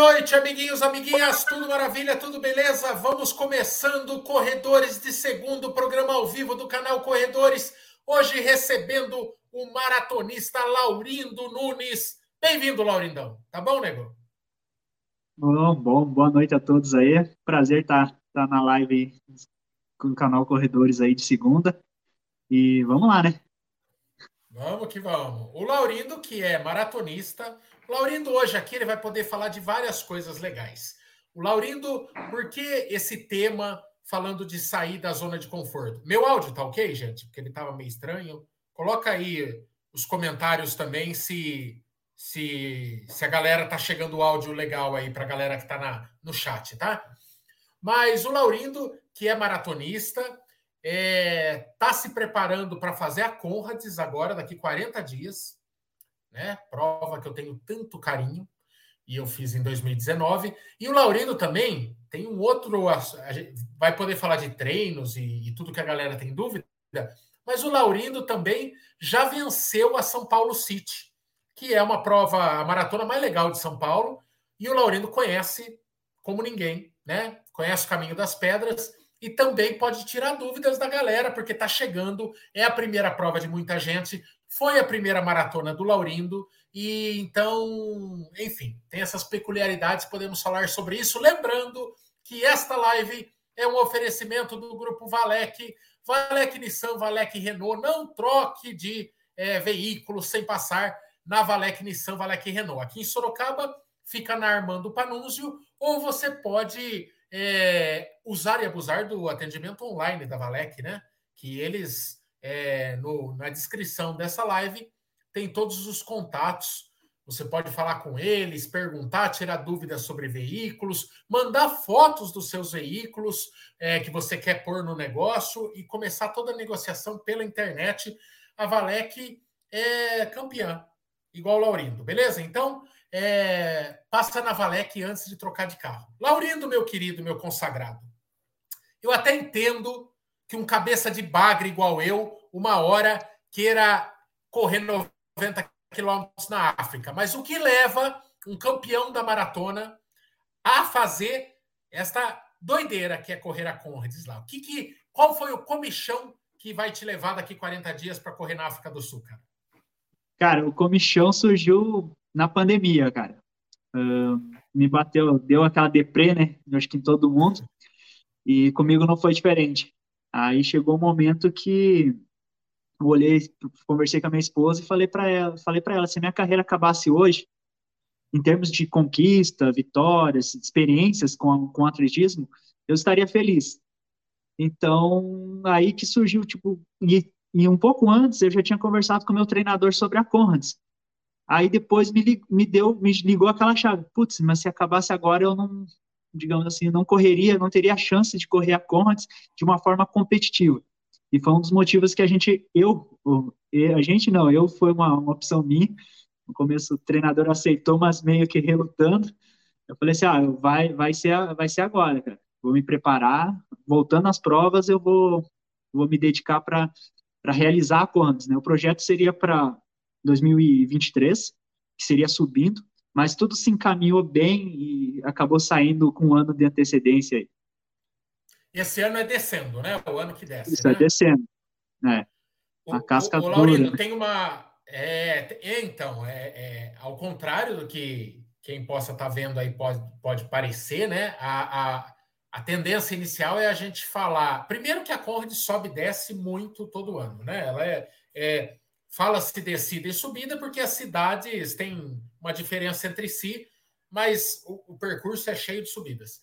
noite, amiguinhos, amiguinhas, tudo maravilha, tudo beleza? Vamos começando Corredores de Segundo, programa ao vivo do canal Corredores. Hoje recebendo o maratonista Laurindo Nunes. Bem-vindo, Laurindão. Tá bom, nego? Bom, bom, boa noite a todos aí. Prazer estar tá, tá na live com o canal Corredores aí de segunda. E vamos lá, né? Vamos que vamos. O Laurindo, que é maratonista, Laurindo hoje aqui ele vai poder falar de várias coisas legais. O Laurindo, por que esse tema falando de sair da zona de conforto? Meu áudio tá ok, gente? Porque ele tava meio estranho. Coloca aí os comentários também se se, se a galera tá chegando o áudio legal aí para a galera que tá na, no chat, tá? Mas o Laurindo, que é maratonista, é, tá se preparando para fazer a Conrads agora, daqui 40 dias né? Prova que eu tenho tanto carinho e eu fiz em 2019. E o Laurindo também tem um outro. vai poder falar de treinos e, e, tudo que a galera tem dúvida, mas o Laurindo também já venceu a São Paulo City, que é uma prova, a maratona mais legal de São Paulo. E o Laurindo conhece como ninguém, né? Conhece o caminho das pedras e também pode tirar dúvidas da galera, porque está chegando, é a primeira prova de muita gente, foi a primeira maratona do Laurindo, e então, enfim, tem essas peculiaridades, podemos falar sobre isso. Lembrando que esta live é um oferecimento do grupo Valec, Valec Nissan, Valec Renault. Não troque de é, veículo sem passar na Valec Nissan, Valec Renault. Aqui em Sorocaba fica na Armando Panúzio, ou você pode é, usar e abusar do atendimento online da Valec, né? Que eles, é, no, na descrição dessa live, tem todos os contatos. Você pode falar com eles, perguntar, tirar dúvidas sobre veículos, mandar fotos dos seus veículos é, que você quer pôr no negócio e começar toda a negociação pela internet. A Valec é campeã, igual o Laurindo, beleza? Então, é, passa na Valec antes de trocar de carro. Laurindo, meu querido, meu consagrado, eu até entendo que um cabeça de bagre igual eu, uma hora, queira correr 90 quilômetros na África. Mas o que leva um campeão da maratona a fazer esta doideira que é correr a Conrads lá? O que, que, qual foi o comichão que vai te levar daqui 40 dias para correr na África do Sul, cara? Cara, o comichão surgiu na pandemia, cara. Uh, me bateu, deu aquela deprê, né? Acho que em todo mundo. E comigo não foi diferente. Aí chegou um momento que eu olhei, conversei com a minha esposa e falei para ela, falei para ela, se minha carreira acabasse hoje, em termos de conquista, vitórias, experiências com, com atletismo, eu estaria feliz. Então, aí que surgiu, tipo, e, e um pouco antes eu já tinha conversado com meu treinador sobre a Conrads. Aí depois me, me deu, me ligou aquela chave. Putz, mas se acabasse agora eu não, digamos assim, não correria, não teria a chance de correr a Conrads de uma forma competitiva. E foi um dos motivos que a gente, eu, a gente não, eu foi uma, uma opção minha. No começo o treinador aceitou, mas meio que relutando. Eu falei assim, ah, vai, vai ser, vai ser agora, cara. Vou me preparar, voltando às provas, eu vou, vou me dedicar para realizar a Conrads, né? O projeto seria para 2023, que seria subindo, mas tudo se encaminhou bem e acabou saindo com um ano de antecedência aí. Esse ano é descendo, né? O ano que desce. Isso, é né? é descendo. É. A o, casca o, o Laurino, tem uma. É, é então, é, é, ao contrário do que quem possa estar tá vendo aí pode, pode parecer, né? A, a, a tendência inicial é a gente falar. Primeiro que a Conrad sobe e desce muito todo ano, né? Ela é, é Fala-se descida e subida porque as cidades têm uma diferença entre si, mas o, o percurso é cheio de subidas,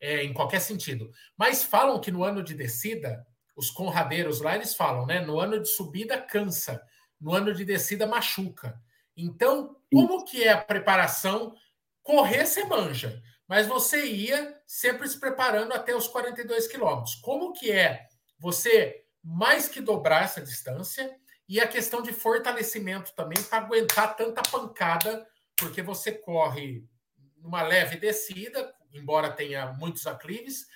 é, em qualquer sentido. Mas falam que no ano de descida, os conradeiros lá, eles falam, né? No ano de subida cansa, no ano de descida machuca. Então, como que é a preparação? Correr você manja, mas você ia sempre se preparando até os 42 quilômetros. Como que é você mais que dobrar essa distância e a questão de fortalecimento também para aguentar tanta pancada, porque você corre numa leve descida, embora tenha muitos aclives,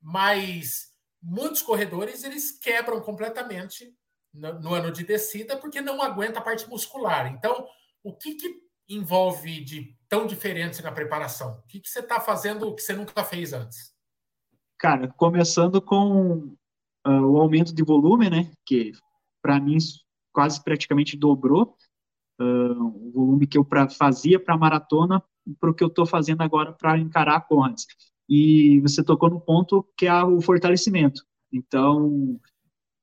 mas muitos corredores eles quebram completamente no, no ano de descida porque não aguenta a parte muscular. Então, o que, que envolve de tão diferentes na preparação? O que, que você está fazendo que você nunca fez antes? Cara, começando com uh, o aumento de volume, né? Que para mim quase praticamente dobrou uh, o volume que eu pra, fazia para maratona para o que eu estou fazendo agora para encarar a Conrads. E você tocou no ponto que é o fortalecimento. Então,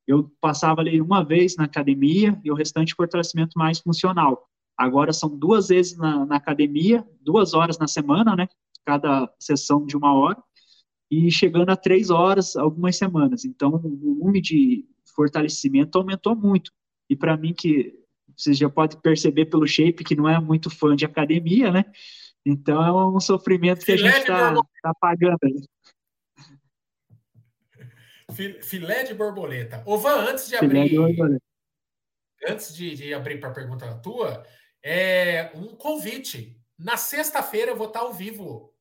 eu passava ali uma vez na academia e o restante fortalecimento mais funcional. Agora são duas vezes na, na academia, duas horas na semana, né? Cada sessão de uma hora, e chegando a três horas algumas semanas. Então, o volume de fortalecimento aumentou muito. E para mim, que você já pode perceber pelo shape que não é muito fã de academia, né? Então é um sofrimento que filé a gente está tá pagando. Filé de borboleta. Ô, Van, antes de abrir. De antes de, de abrir para a pergunta tua, é um convite. Na sexta-feira eu vou estar ao vivo,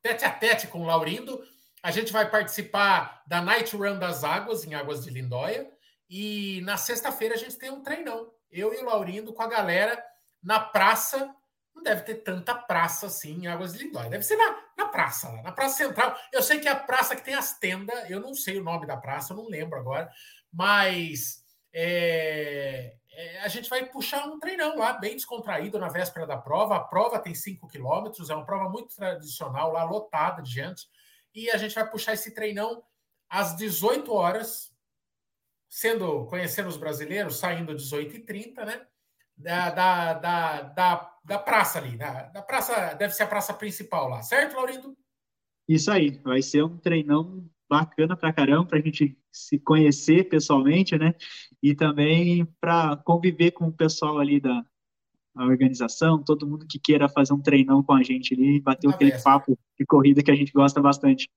tete a tete com o Laurindo. A gente vai participar da Night Run das Águas, em Águas de Lindóia. E na sexta-feira a gente tem um treinão. Eu e o Laurindo com a galera na praça. Não deve ter tanta praça assim em Águas de Lindóia. Deve ser na, na praça, lá, na Praça Central. Eu sei que é a praça que tem as tendas. Eu não sei o nome da praça, eu não lembro agora. Mas é, é, a gente vai puxar um treinão lá, bem descontraído na véspera da prova. A prova tem 5 quilômetros, é uma prova muito tradicional, lá lotada de gente. E a gente vai puxar esse treinão às 18 horas, sendo conhecendo os brasileiros, saindo às 18h30, né? Da, da, da, da, da praça ali, da, da praça, deve ser a praça principal lá, certo, Laurindo? Isso aí, vai ser um treinão bacana pra caramba, pra gente se conhecer pessoalmente, né? E também para conviver com o pessoal ali da organização, todo mundo que queira fazer um treinão com a gente ali, bater tá aquele papo de corrida que a gente gosta bastante.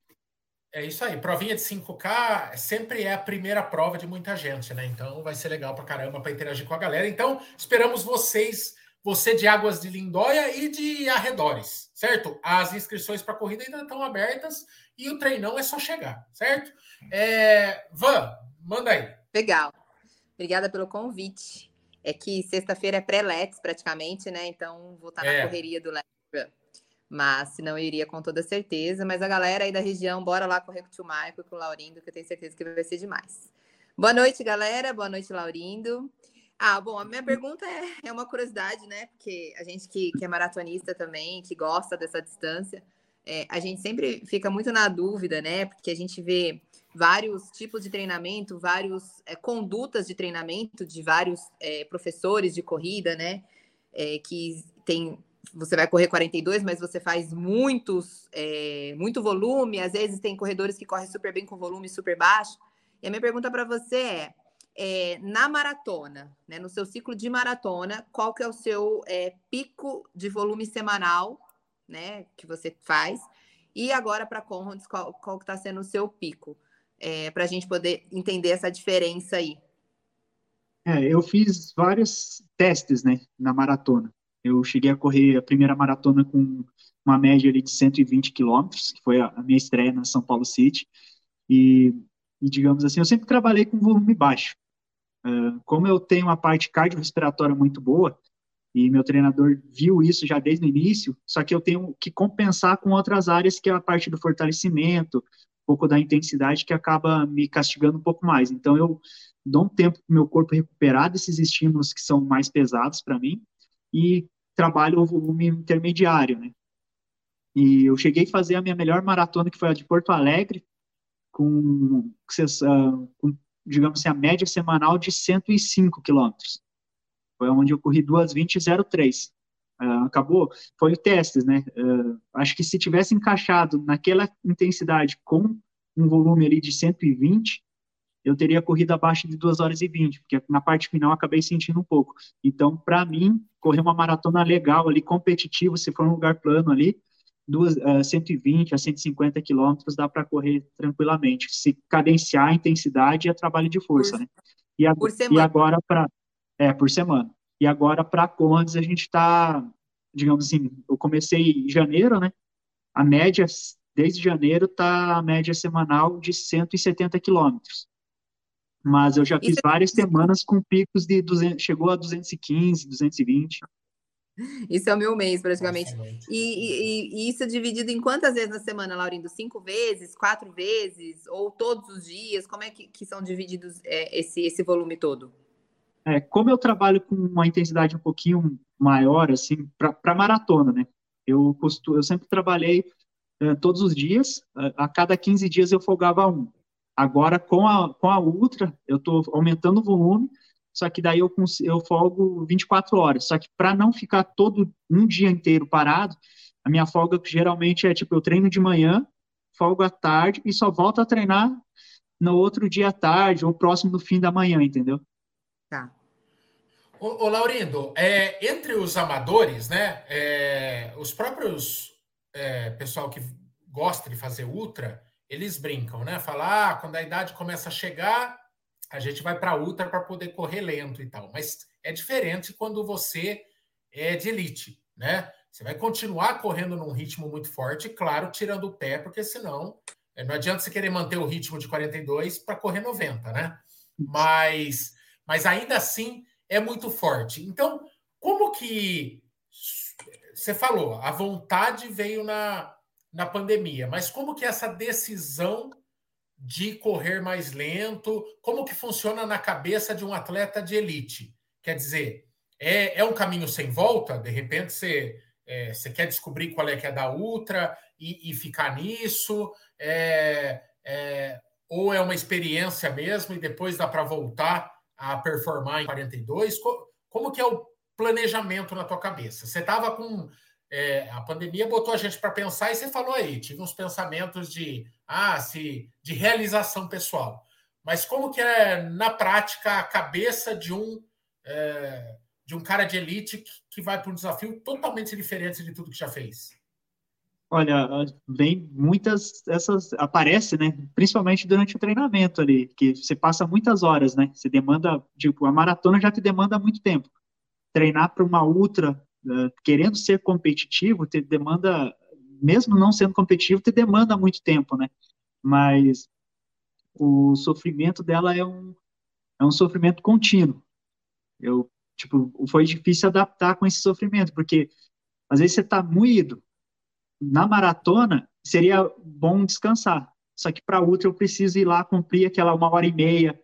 É isso aí. Provinha de 5K sempre é a primeira prova de muita gente, né? Então vai ser legal pra caramba para interagir com a galera. Então, esperamos vocês, você de Águas de Lindóia e de arredores, certo? As inscrições para a corrida ainda estão abertas e o treinão é só chegar, certo? É... Van, manda aí. Legal. Obrigada pelo convite. É que sexta-feira é pré-Let's praticamente, né? Então vou estar na é. correria do Let's mas se não, iria com toda certeza. Mas a galera aí da região, bora lá correr com o tio Maico e com o Laurindo, que eu tenho certeza que vai ser demais. Boa noite, galera. Boa noite, Laurindo. Ah, bom, a minha pergunta é, é uma curiosidade, né? Porque a gente que, que é maratonista também, que gosta dessa distância, é, a gente sempre fica muito na dúvida, né? Porque a gente vê vários tipos de treinamento, várias é, condutas de treinamento de vários é, professores de corrida, né? É, que tem você vai correr 42, mas você faz muitos, é, muito volume. Às vezes tem corredores que correm super bem com volume super baixo. E a minha pergunta para você é, é, na maratona, né, no seu ciclo de maratona, qual que é o seu é, pico de volume semanal, né, que você faz? E agora para Conrads, qual, qual que está sendo o seu pico? É, para a gente poder entender essa diferença aí. É, eu fiz vários testes, né, na maratona. Eu cheguei a correr a primeira maratona com uma média ali de 120 quilômetros, que foi a minha estreia na São Paulo City. E, e digamos assim, eu sempre trabalhei com volume baixo. Uh, como eu tenho uma parte cardiorrespiratória muito boa, e meu treinador viu isso já desde o início, só que eu tenho que compensar com outras áreas, que é a parte do fortalecimento, um pouco da intensidade, que acaba me castigando um pouco mais. Então, eu dou um tempo para o meu corpo recuperar desses estímulos que são mais pesados para mim, e trabalho o volume intermediário, né? E eu cheguei a fazer a minha melhor maratona, que foi a de Porto Alegre, com, com digamos assim, a média semanal de 105 quilômetros. Foi onde eu corri 2:20:03. Uh, acabou, foi o testes, né? Uh, acho que se tivesse encaixado naquela intensidade com um volume ali de 120, eu teria corrido abaixo de 2 horas e 20, porque na parte final acabei sentindo um pouco. Então, para mim, correr uma maratona legal ali, competitivo, se for um lugar plano ali, duas, uh, 120 a 150 quilômetros dá para correr tranquilamente. Se cadenciar a intensidade é trabalho de força, por, né? E, a, e agora para é por semana. E agora para Condes a gente está, digamos assim, eu comecei em janeiro, né? A média desde janeiro tá a média semanal de 170 quilômetros mas eu já fiz várias semanas com picos de 200, chegou a 215, 220. Isso é o meu mês, praticamente. E, e, e, isso é dividido em quantas vezes na semana, Laurindo? Cinco vezes, quatro vezes, ou todos os dias? Como é que, que são divididos é, esse, esse volume todo? É, como eu trabalho com uma intensidade um pouquinho maior, assim, para maratona, né? Eu, costumo, eu sempre trabalhei uh, todos os dias, uh, a cada 15 dias eu folgava um. Agora, com a, com a Ultra, eu estou aumentando o volume, só que daí eu, eu folgo 24 horas. Só que para não ficar todo um dia inteiro parado, a minha folga geralmente é tipo, eu treino de manhã, folgo à tarde e só volto a treinar no outro dia à tarde ou próximo do fim da manhã, entendeu? Tá. Ô, ô Laurindo, é, entre os amadores, né, é, os próprios é, pessoal que gosta de fazer ultra, eles brincam, né? Falar, ah, quando a idade começa a chegar, a gente vai para ultra para poder correr lento e tal. Mas é diferente quando você é de elite, né? Você vai continuar correndo num ritmo muito forte, claro, tirando o pé, porque senão é, não adianta você querer manter o ritmo de 42 para correr 90, né? Mas, mas ainda assim é muito forte. Então, como que você falou, a vontade veio na, na pandemia, mas como que essa decisão de correr mais lento? Como que funciona na cabeça de um atleta de elite? Quer dizer, é, é um caminho sem volta? De repente você, é, você quer descobrir qual é que é da ultra e, e ficar nisso? É, é, ou é uma experiência mesmo e depois dá para voltar a performar em 42? Como que é o planejamento na tua cabeça? Você estava com é, a pandemia botou a gente para pensar e você falou aí, tive uns pensamentos de ah, se, de realização pessoal. Mas como que é na prática a cabeça de um é, de um cara de elite que, que vai para um desafio totalmente diferente de tudo que já fez? Olha, vem muitas essas aparece, né? Principalmente durante o treinamento ali, que você passa muitas horas, né? Você demanda, tipo, a maratona já te demanda muito tempo. Treinar para uma ultra uh, querendo ser competitivo, te demanda, mesmo não sendo competitivo, te demanda muito tempo, né? Mas o sofrimento dela é um, é um sofrimento contínuo. Eu, tipo, foi difícil adaptar com esse sofrimento, porque às vezes você está moído. Na maratona, seria bom descansar. Só que para outra eu preciso ir lá cumprir aquela uma hora e meia,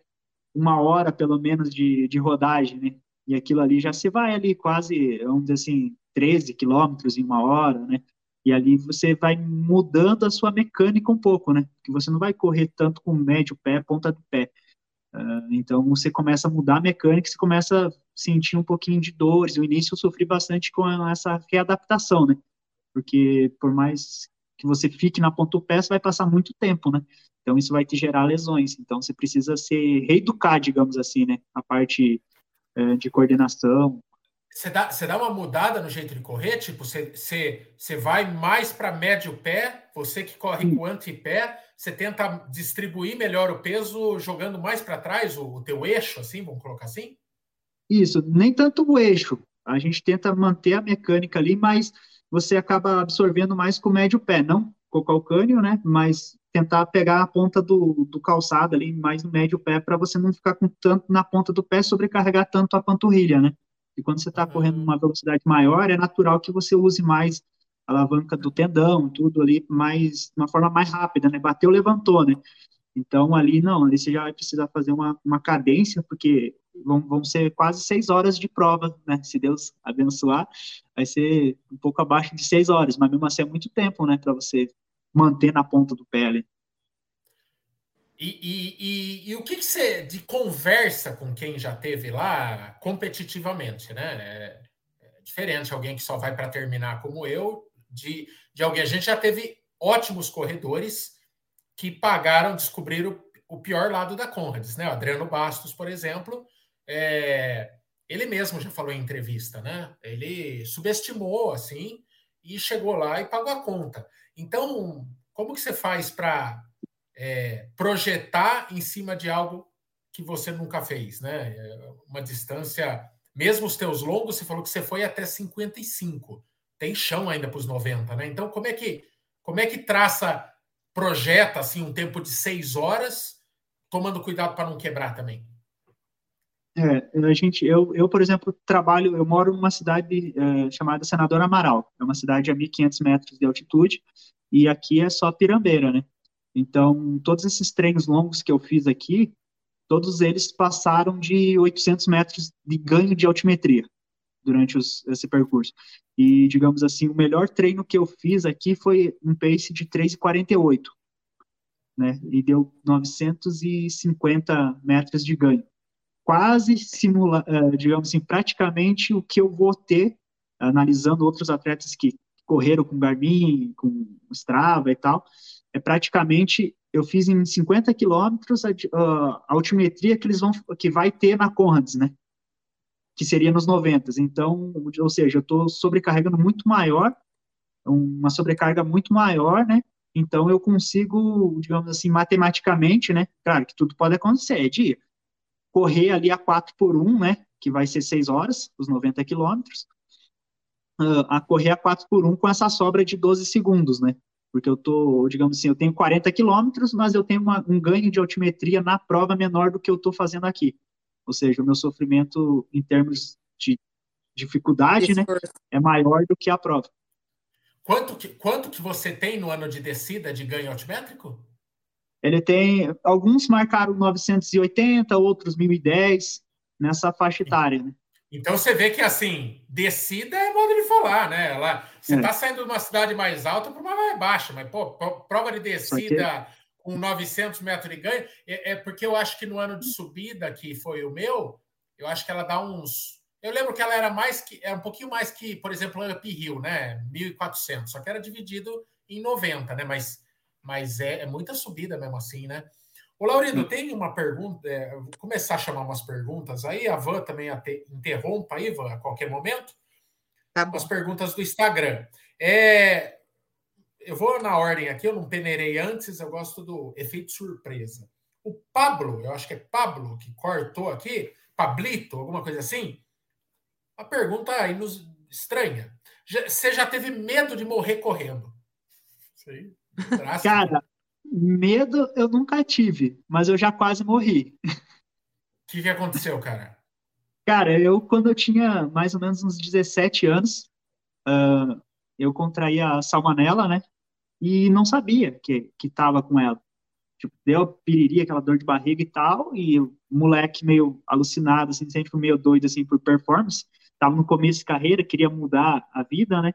uma hora pelo menos de, de rodagem, né? E aquilo ali já se vai ali quase, vamos dizer assim, 13 quilômetros em uma hora, né? E ali você vai mudando a sua mecânica um pouco, né? Que você não vai correr tanto com médio pé, ponta do pé. Uh, então você começa a mudar a mecânica, você começa a sentir um pouquinho de dores. No início eu sofri bastante com essa readaptação, né? Porque por mais que você fique na ponta do pé, você vai passar muito tempo, né? Então isso vai te gerar lesões. Então você precisa se reeducar, digamos assim, né? A parte de coordenação. Você dá, você dá uma mudada no jeito de correr? Tipo, você, você, você vai mais para médio pé, você que corre Sim. com antepé, você tenta distribuir melhor o peso jogando mais para trás, o, o teu eixo, assim, vamos colocar assim? Isso, nem tanto o eixo. A gente tenta manter a mecânica ali, mas você acaba absorvendo mais com o médio pé, não com o calcânio, né? Mas tentar pegar a ponta do, do calçado ali, mais no médio pé, para você não ficar com tanto na ponta do pé, sobrecarregar tanto a panturrilha, né? E quando você está uhum. correndo uma velocidade maior, é natural que você use mais a alavanca do tendão, tudo ali, mais, de uma forma mais rápida, né? Bateu, levantou, né? Então, ali, não, ali você já vai precisar fazer uma, uma cadência, porque vão, vão ser quase seis horas de prova, né? Se Deus abençoar, vai ser um pouco abaixo de seis horas, mas mesmo assim é muito tempo, né? Para você manter na ponta do pé ali. E, e, e, e, o que, que você de conversa com quem já teve lá competitivamente, né? É, é diferente alguém que só vai para terminar como eu, de, de alguém. A gente já teve ótimos corredores que pagaram descobrir o, o pior lado da Conrads, né? O Adriano Bastos, por exemplo, é, ele mesmo já falou em entrevista, né? Ele subestimou assim e chegou lá e pagou a conta. Então, como que você faz para é, projetar em cima de algo que você nunca fez, né? É, uma distância, mesmo os teus longos, você falou que você foi até 55. Tem chão ainda para os 90, né? Então, como é que como é que traça, projeta assim um tempo de seis horas, tomando cuidado para não quebrar também? É, a gente, eu, eu, por exemplo, trabalho, eu moro numa cidade é, chamada Senador Amaral, é uma cidade a 1.500 metros de altitude, e aqui é só pirambeira, né? Então, todos esses treinos longos que eu fiz aqui, todos eles passaram de 800 metros de ganho de altimetria durante os, esse percurso. E, digamos assim, o melhor treino que eu fiz aqui foi um pace de 3,48, né? E deu 950 metros de ganho. Quase simula, uh, digamos assim, praticamente o que eu vou ter analisando outros atletas que correram com Garmin, com Strava e tal, é praticamente eu fiz em 50 quilômetros a, a, altimetria que eles vão que vai ter na Conrads, né? Que seria nos 90. Então, ou seja, eu estou sobrecarregando muito maior, uma sobrecarga muito maior, né? Então eu consigo, digamos assim, matematicamente, né? Claro que tudo pode acontecer, é de correr ali a 4 por 1, né? Que vai ser 6 horas, os 90 quilômetros, uh, a correr a 4 por 1 com essa sobra de 12 segundos, né? Porque eu tô, digamos assim, eu tenho 40 quilômetros, mas eu tenho uma, um ganho de altimetria na prova menor do que eu estou fazendo aqui. Ou seja, o meu sofrimento em termos de dificuldade, né, é maior do que a prova. Quanto que, quanto que você tem no ano de descida de ganho altimétrico? Ele tem, alguns marcaram 980, outros 1010, nessa faixa etária, né? Então você vê que assim, descida é modo de falar, né? Lá, você está é. saindo de uma cidade mais alta para uma mais baixa, mas pô, prova de descida com 900 metros de ganho, é, é, porque eu acho que no ano de subida, que foi o meu, eu acho que ela dá uns. Eu lembro que ela era mais que era um pouquinho mais que, por exemplo, Up Hill, né? 1.400, só que era dividido em 90, né? Mas, mas é, é muita subida mesmo assim, né? Ô, Laurindo, tem uma pergunta, é, vou começar a chamar umas perguntas aí, a Van também te, interrompa aí, Van, a qualquer momento. Tá As perguntas do Instagram. É, eu vou na ordem aqui, eu não peneirei antes, eu gosto do efeito surpresa. O Pablo, eu acho que é Pablo que cortou aqui, Pablito, alguma coisa assim. Uma pergunta aí nos, estranha. Já, você já teve medo de morrer correndo? Sei. Cara, Medo eu nunca tive, mas eu já quase morri. O que, que aconteceu, cara? Cara, eu, quando eu tinha mais ou menos uns 17 anos, uh, eu contraí a salmonela, né? E não sabia que, que tava com ela. Tipo, deu piriri, aquela dor de barriga e tal, e o moleque meio alucinado, assim, sempre meio doido, assim, por performance. Tava no começo de carreira, queria mudar a vida, né?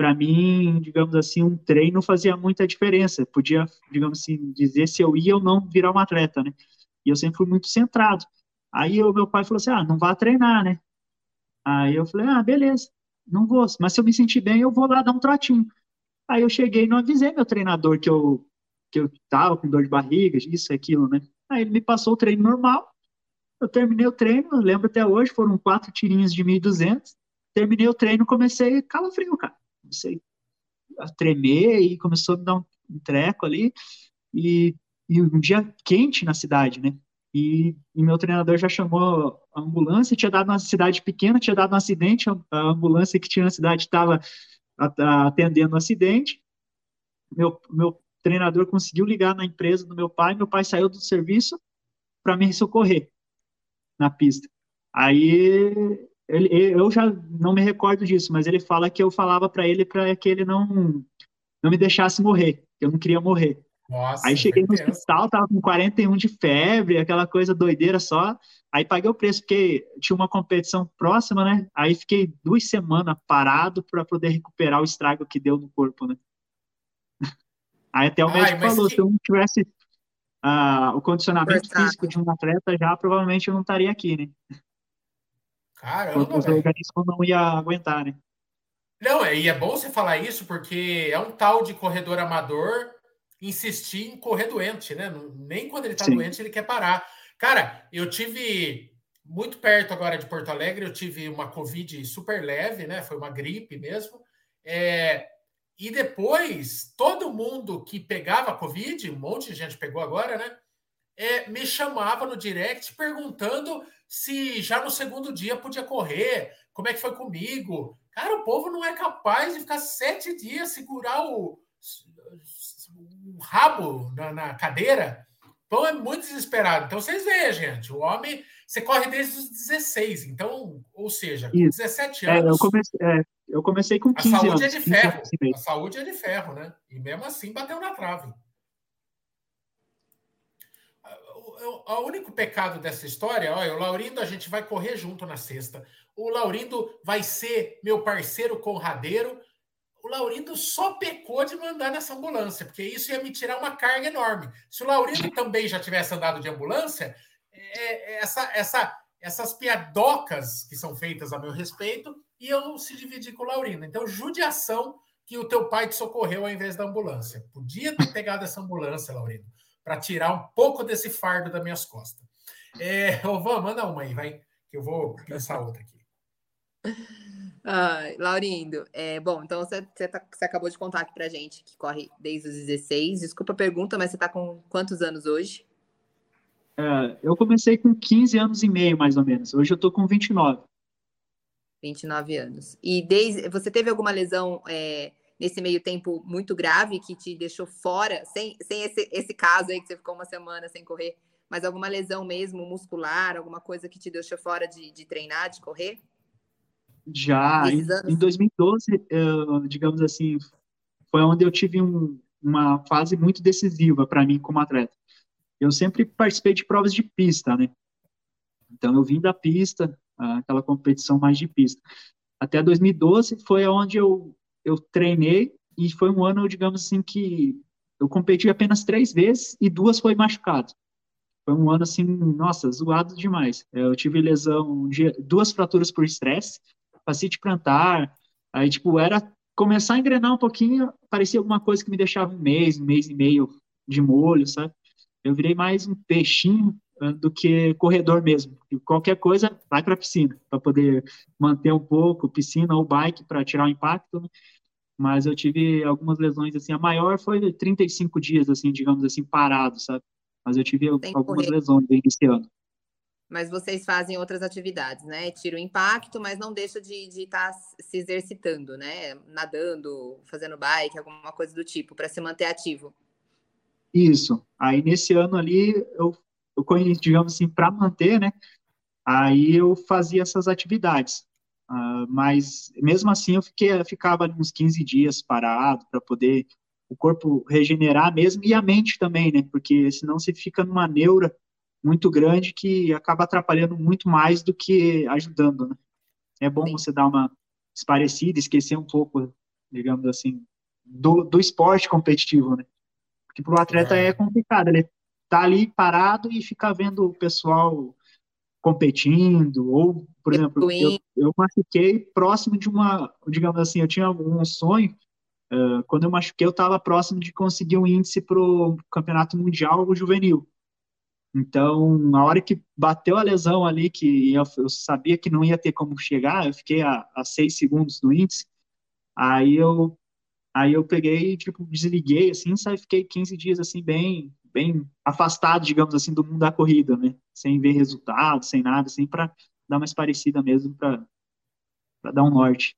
Para mim, digamos assim, um treino fazia muita diferença. Podia, digamos assim, dizer se eu ia ou não virar um atleta, né? E eu sempre fui muito centrado. Aí o meu pai falou assim: ah, não vá treinar, né? Aí eu falei: ah, beleza, não vou. Mas se eu me sentir bem, eu vou lá dar um trotinho. Aí eu cheguei e não avisei meu treinador que eu, que eu tava com dor de barriga, isso, aquilo, né? Aí ele me passou o treino normal. Eu terminei o treino, lembro até hoje, foram quatro tirinhos de 1.200. Terminei o treino, comecei calafrio, cara comecei a tremer e começou a me dar um, um treco ali. E, e, um dia quente na cidade, né? E, e, meu treinador já chamou a ambulância, tinha dado uma cidade pequena, tinha dado um acidente, a ambulância que tinha na cidade estava atendendo o um acidente. Meu, meu treinador conseguiu ligar na empresa do meu pai, meu pai saiu do serviço para me socorrer na pista. Aí ele, eu já não me recordo disso, mas ele fala que eu falava para ele para que ele não não me deixasse morrer, que eu não queria morrer. Nossa, aí cheguei no hospital, tava com 41 de febre, aquela coisa doideira só. Aí paguei o preço, porque tinha uma competição próxima, né? Aí fiquei duas semanas parado para poder recuperar o estrago que deu no corpo, né? Aí até o médico falou, que... se eu não tivesse uh, o condicionamento físico de um atleta, já provavelmente eu não estaria aqui, né? Caramba, o organismo não ia aguentar, né? Não, é, e é bom você falar isso porque é um tal de corredor amador insistir em correr doente, né? Nem quando ele tá Sim. doente ele quer parar. Cara, eu tive muito perto agora de Porto Alegre, eu tive uma Covid super leve, né? Foi uma gripe mesmo. É, e depois, todo mundo que pegava Covid, um monte de gente pegou agora, né? É, me chamava no direct perguntando se já no segundo dia podia correr, como é que foi comigo. Cara, o povo não é capaz de ficar sete dias segurar o, o rabo na, na, cadeira Então é muito desesperado. Então vocês veem, gente, o homem, você corre desde os 16, então, ou seja, com 17 anos. É, eu, comecei, é, eu comecei com 15 anos. A saúde anos, é de ferro. A saúde é de ferro, né? E mesmo assim bateu na trave. O único pecado dessa história, olha, o Laurindo, a gente vai correr junto na sexta. O Laurindo vai ser meu parceiro conradeiro o Laurindo só pecou de mandar nessa ambulância, porque isso ia me tirar uma carga enorme. Se o Laurindo também já tivesse andado de ambulância, é, é, essa, essa, essas piadocas que são feitas a meu respeito iam se dividir com o Laurindo. Então, judiação que o teu pai te socorreu ao invés da ambulância. Podia ter pegado essa ambulância, Laurindo, para tirar um pouco desse fardo das minhas costas. É, ô, Van, manda uma aí, vai, que eu vou pensar outra aqui. Ah, Laurindo, é, bom, então você, você, tá, você, acabou de contar aqui pra gente que corre desde os 16. Desculpa a pergunta, mas você tá com quantos anos hoje? É, eu comecei com 15 anos e meio, mais ou menos. Hoje eu tô com 29. 29 anos. E desde, você teve alguma lesão é, nesse meio tempo muito grave que te deixou fora, sem, sem esse, esse caso aí que você ficou uma semana sem correr, mas alguma lesão mesmo muscular, alguma coisa que te deixou fora de, de treinar, de correr? Já em, em, 2012, eu, digamos assim, foi onde eu tive um, uma fase muito decisiva para mim como atleta. Eu sempre participei de provas de pista, né? Então eu vim da pista, aquela competição mais de pista. Até 2012 foi onde eu, eu treinei e foi um ano, digamos assim, que eu competi apenas três vezes e duas foi machucado. Foi um ano assim, nossa, zoado demais. Eu tive lesão de duas fraturas por estresse facite plantar. Aí, tipo, era começar a engrenar um pouquinho, parecia alguma coisa que me deixava um mês, um mês e meio de molho, sabe? Eu virei mais um peixinho do que corredor mesmo. E qualquer coisa, vai para a piscina, para poder manter um pouco, piscina ou bike para tirar o impacto. Né? Mas eu tive algumas lesões, assim, a maior foi 35 dias, assim, digamos assim, parado, sabe? Mas eu tive algumas correr. lesões esse ano mas vocês fazem outras atividades, né? Tira o impacto, mas não deixa de estar tá se exercitando, né? Nadando, fazendo bike, alguma coisa do tipo, para se manter ativo. Isso. Aí nesse ano ali, eu, eu digamos assim, para manter, né? Aí eu fazia essas atividades. Uh, mas mesmo assim eu fiquei, eu ficava uns 15 dias parado para poder o corpo regenerar mesmo e a mente também, né? Porque senão você fica numa neura muito grande que acaba atrapalhando muito mais do que ajudando, né? É bom Sim. você dar uma esparecida, esquecer um pouco, digamos assim, do, do esporte competitivo, né? Porque para o atleta é. é complicado, ele tá ali parado e ficar vendo o pessoal competindo, ou, por exemplo, eu, eu machuquei próximo de uma, digamos assim, eu tinha um sonho, uh, quando eu machuquei, eu estava próximo de conseguir um índice para o campeonato mundial juvenil. Então, na hora que bateu a lesão ali, que eu, eu sabia que não ia ter como chegar, eu fiquei a, a seis segundos do índice, aí eu, aí eu peguei, tipo, desliguei, assim, sabe, fiquei 15 dias, assim, bem, bem afastado, digamos assim, do mundo da corrida, né, sem ver resultados, sem nada, assim, para dar mais parecida mesmo, para dar um norte.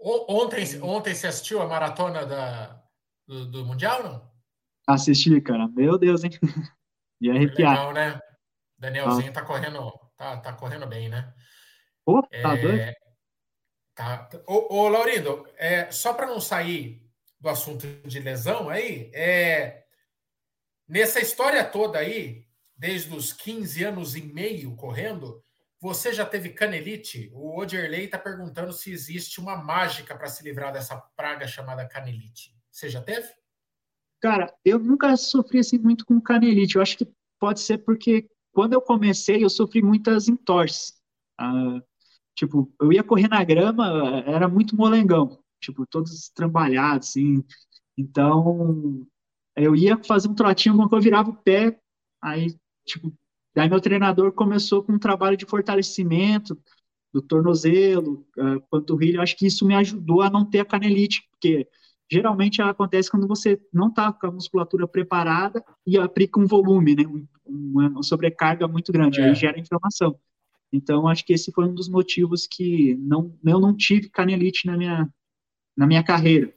Ontem, ontem você assistiu a maratona da, do, do Mundial, não? Assisti, cara, meu Deus, hein? De arrepiar. Legal, né? Danielzinho ah. tá correndo, tá, tá correndo bem, né? Pô, tá é, doido. Tá. Ô, ô Laurindo, é, só para não sair do assunto de lesão aí, é, nessa história toda aí, desde os 15 anos e meio correndo, você já teve canelite? O Oderley está perguntando se existe uma mágica para se livrar dessa praga chamada canelite. Você já teve? Cara, eu nunca sofri assim muito com canelite. Eu acho que pode ser porque quando eu comecei, eu sofri muitas entorses. Ah, tipo, eu ia correr na grama, era muito molengão, tipo, todos estrambalhados, assim. Então, eu ia fazer um trotinho, alguma coisa, eu virava o pé, aí, tipo, daí meu treinador começou com um trabalho de fortalecimento do tornozelo, uh, panturrilha, eu acho que isso me ajudou a não ter a canelite, porque geralmente acontece quando você não está com a musculatura preparada e aplica um volume, né, uma sobrecarga muito grande, é. aí gera inflamação. Então, acho que esse foi um dos motivos que não, eu não tive canelite na minha, na minha carreira.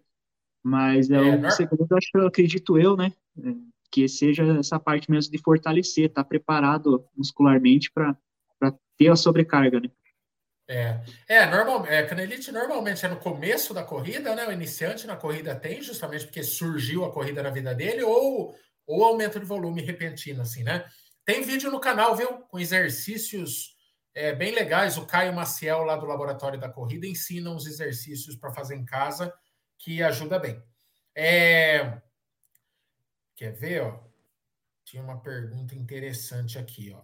Mas é, é o segundo, acho, acredito eu, né, é, que seja essa parte mesmo de fortalecer, estar tá preparado muscularmente para ter a sobrecarga, né? É, é, normal, é, canelite normalmente é no começo da corrida, né? O iniciante na corrida tem, justamente porque surgiu a corrida na vida dele, ou, ou aumento de volume repentino, assim, né? Tem vídeo no canal, viu? Com exercícios é, bem legais. O Caio Maciel, lá do Laboratório da Corrida, ensina uns exercícios para fazer em casa que ajuda bem. É... Quer ver, ó? Tinha uma pergunta interessante aqui, ó.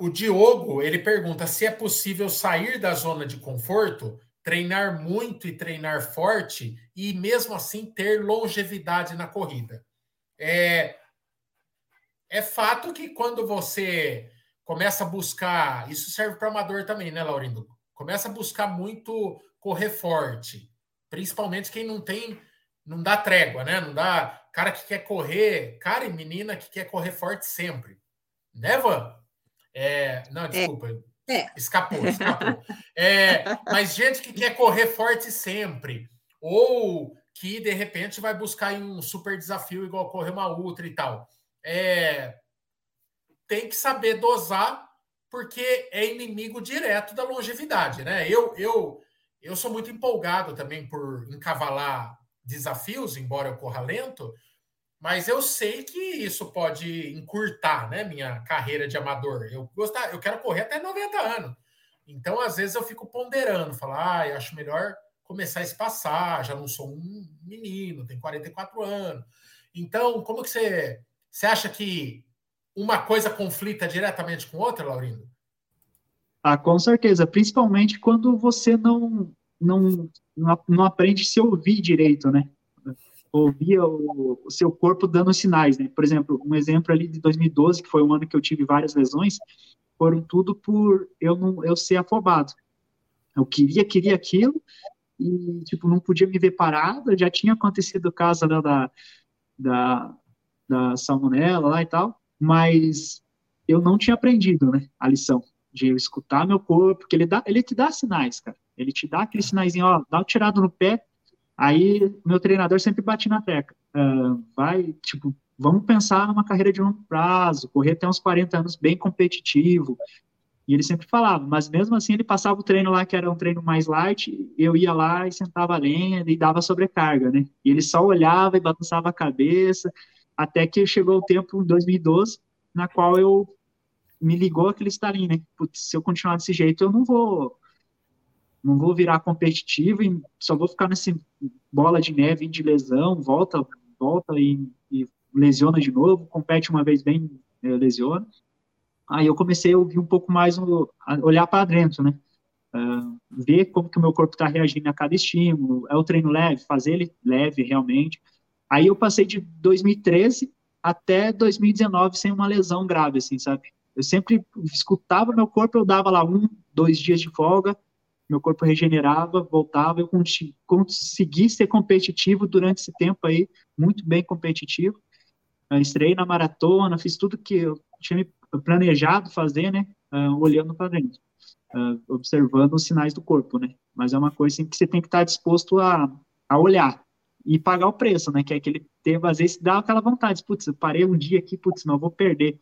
O Diogo, ele pergunta se é possível sair da zona de conforto, treinar muito e treinar forte e mesmo assim ter longevidade na corrida. É, é fato que quando você começa a buscar, isso serve para amador também, né, Laurindo? Começa a buscar muito correr forte, principalmente quem não tem, não dá trégua, né? Não dá cara que quer correr, cara e menina que quer correr forte sempre, né, Van? É, não, é. desculpa. É. Escapou, escapou. É, mas gente que quer correr forte sempre, ou que de repente vai buscar um super desafio igual correr uma ultra e tal. É, tem que saber dosar, porque é inimigo direto da longevidade, né? Eu, eu, eu sou muito empolgado também por encavalar desafios, embora eu corra lento, mas eu sei que isso pode encurtar, né, minha carreira de amador. Eu gostar, eu quero correr até 90 anos. Então, às vezes eu fico ponderando, falar, ah, eu acho melhor começar a espaçar, já não sou um menino, tenho 44 anos. Então, como que você, você acha que uma coisa conflita diretamente com outra, Laurindo? Ah, com certeza, principalmente quando você não não, não aprende a se ouvir direito, né? ouvia o, o, seu corpo dando sinais, né? Por exemplo, um exemplo ali de 2012, que foi um ano que eu tive várias lesões, foram tudo por eu não eu ser afobado. Eu queria, queria aquilo e tipo não podia me ver parado. Já tinha acontecido o caso né, da da da salmonela lá e tal, mas eu não tinha aprendido, né, a lição de escutar meu corpo, porque ele dá, ele te dá sinais, cara. Ele te dá aquele sinaizinho, ó, dá um tirado no pé, Aí, meu treinador sempre bate na tecla. Uh, vai, tipo, vamos pensar numa carreira de longo prazo, correr até uns 40 anos bem competitivo. E ele sempre falava, mas mesmo assim ele passava o treino lá, que era um treino mais light, eu ia lá e sentava a lenha e dava sobrecarga, né? E ele só olhava e balançava a cabeça, até que chegou o tempo, em 2012, na qual eu me ligou aquele estalinho, né? Putz, se eu continuar desse jeito, eu não vou não vou virar competitivo e só vou ficar nesse bola de neve de lesão, volta, volta e, e lesiona de novo, compete uma vez bem, eh, lesiona. Aí eu comecei a ouvir um pouco mais, olhar para dentro, né? Uh, ver como que o meu corpo está reagindo a cada estímulo, é o treino leve, fazer ele leve realmente. Aí eu passei de 2013 até 2019 sem uma lesão grave, assim, sabe? Eu sempre escutava meu corpo, eu dava lá um, dois dias de folga, meu corpo regenerava, voltava, eu consegui ser competitivo durante esse tempo aí, muito bem competitivo. Eu estrei na maratona, fiz tudo que eu tinha planejado fazer, né, uh, olhando para dentro, uh, observando os sinais do corpo, né, mas é uma coisa assim, que você tem que estar disposto a, a olhar e pagar o preço, né, que é aquele tempo, às vezes dá aquela vontade, putz, eu parei um dia aqui, putz, não, vou perder.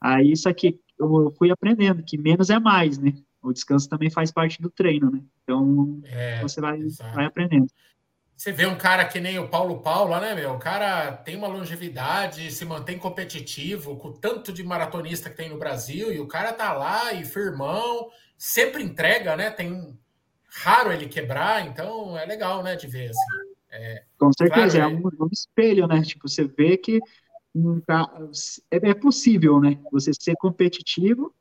Aí isso aqui eu fui aprendendo, que menos é mais, né, o descanso também faz parte do treino, né? Então é, você vai, vai aprendendo. Você vê um cara que nem o Paulo Paula, né, meu? O cara tem uma longevidade, se mantém competitivo, com o tanto de maratonista que tem no Brasil, e o cara tá lá e firmão, sempre entrega, né? Tem raro ele quebrar, então é legal, né, de ver assim. É, com certeza, claro, é, um, um, espelho, né? Tipo, você vê que é, é possível, né? Você ser competitivo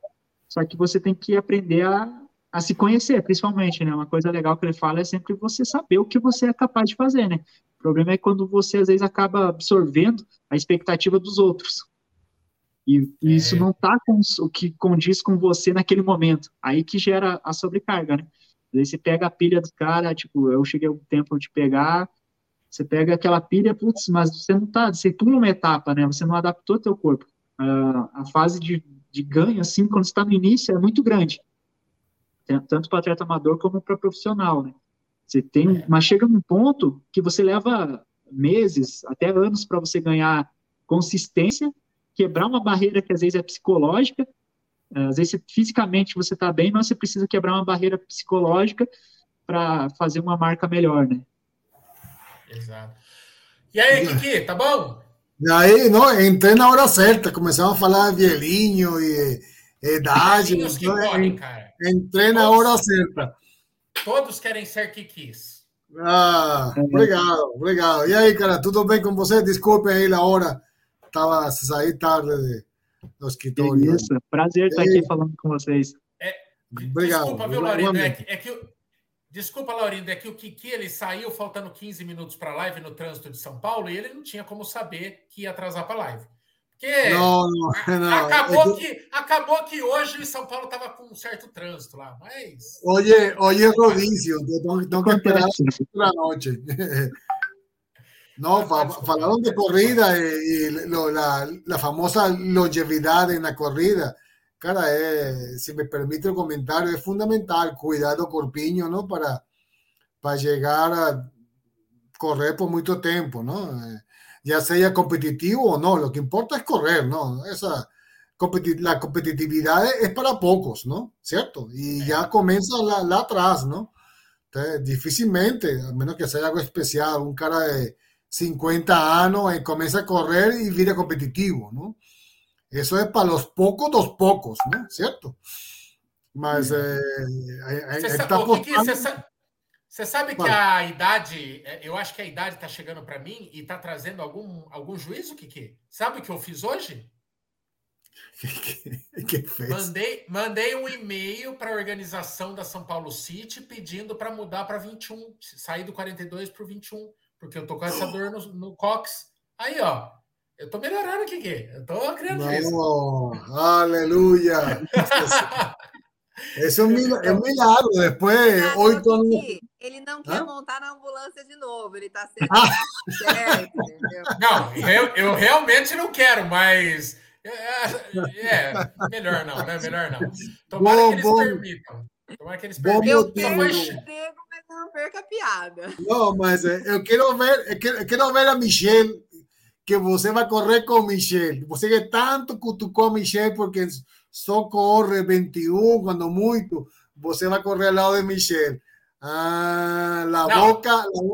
só que você tem que aprender a, a se conhecer, principalmente, né? Uma coisa legal que ele fala é sempre você saber o que você é capaz de fazer, né? O problema é quando você, às vezes, acaba absorvendo a expectativa dos outros. E, e é. isso não tá com o que condiz com você naquele momento. Aí que gera a sobrecarga, né? Aí você pega a pilha do cara, tipo, eu cheguei um tempo de pegar, você pega aquela pilha, putz, mas você não tá, você pula uma etapa, né? Você não adaptou teu corpo. Uh, a fase de de ganho, assim, quando está no início, é muito grande. Tanto para atleta amador como para profissional, né? Você tem, é. mas chega num ponto que você leva meses, até anos para você ganhar consistência, quebrar uma barreira que às vezes é psicológica, às vezes fisicamente você está bem, mas você precisa quebrar uma barreira psicológica para fazer uma marca melhor, né? Exato. E aí, Kiki, tá bom? E aí, não, entrei na hora certa, começamos a falar de vielinho e idade. Então, podem, cara. Entrei na hora certa. Todos querem ser Kikis. Ah, legal, legal. E aí, cara, tudo bem com você? Desculpe aí a hora, estava saí tarde do escritório. Isso, prazer estar aqui falando com vocês. É, Obrigado. Desculpa, viu, Laurindo? É que, é que, desculpa, Laurindo, é que o Kiki ele saiu faltando 15 minutos para a live no trânsito de São Paulo e ele não tinha como saber que ia atrasar para a live. Porque não, não, não. Acabou, é que... acabou que hoje São Paulo estava com um certo trânsito lá, mas. Hoje é rodízio, tengo que esperar noite. No, falaron de corrida y, lo, la, la, famosa longevidad en la corrida. Cara, eh, si me permite el comentario, es fundamental cuidado corpiño, ¿no? Para, para llegar a correr por mucho tiempo, ¿no? Eh, ya sea competitivo o no, lo que importa es correr, ¿no? Esa, la competitividad es para pocos, ¿no? ¿Cierto? Y ya comienza la, la atrás, ¿no? Entonces, difícilmente, a menos que sea algo especial, un cara de 50 años y comienza a correr y vira competitivo, ¿no? Eso es para los pocos dos pocos, ¿no? ¿Cierto? Mas é, Você sabe que a idade, é, eu acho que a idade está chegando para mim e está trazendo algum, algum juízo, Kiki? Sabe o que eu fiz hoje? que, que fez? Mandei, mandei um e-mail para a organização da São Paulo City pedindo para mudar para 21, sair do 42 para o 21, porque eu tô com essa dor no, no cox. Aí, ó, eu tô melhorando, Kiki. Eu tô criando isso. Aleluia! Esse é um milagre. Depois, oito anos. Ele não quer Hã? montar na ambulância de novo, ele está sendo ah. certo, entendeu? Não, eu, eu realmente não quero, mas. É, é, é, melhor não, né? Melhor não. Tomara bom, que eles bom. permitam. Tomara que eles permitam. Eu perco, mas não perca a piada. Não, mas é, eu quero ver, eu quero, eu quero ver a Michelle, que você vai correr com Michelle. Você que tanto cutucou a Michelle, porque só corre 21, quando muito, você vai correr ao lado de Michelle. Ah, não, boca,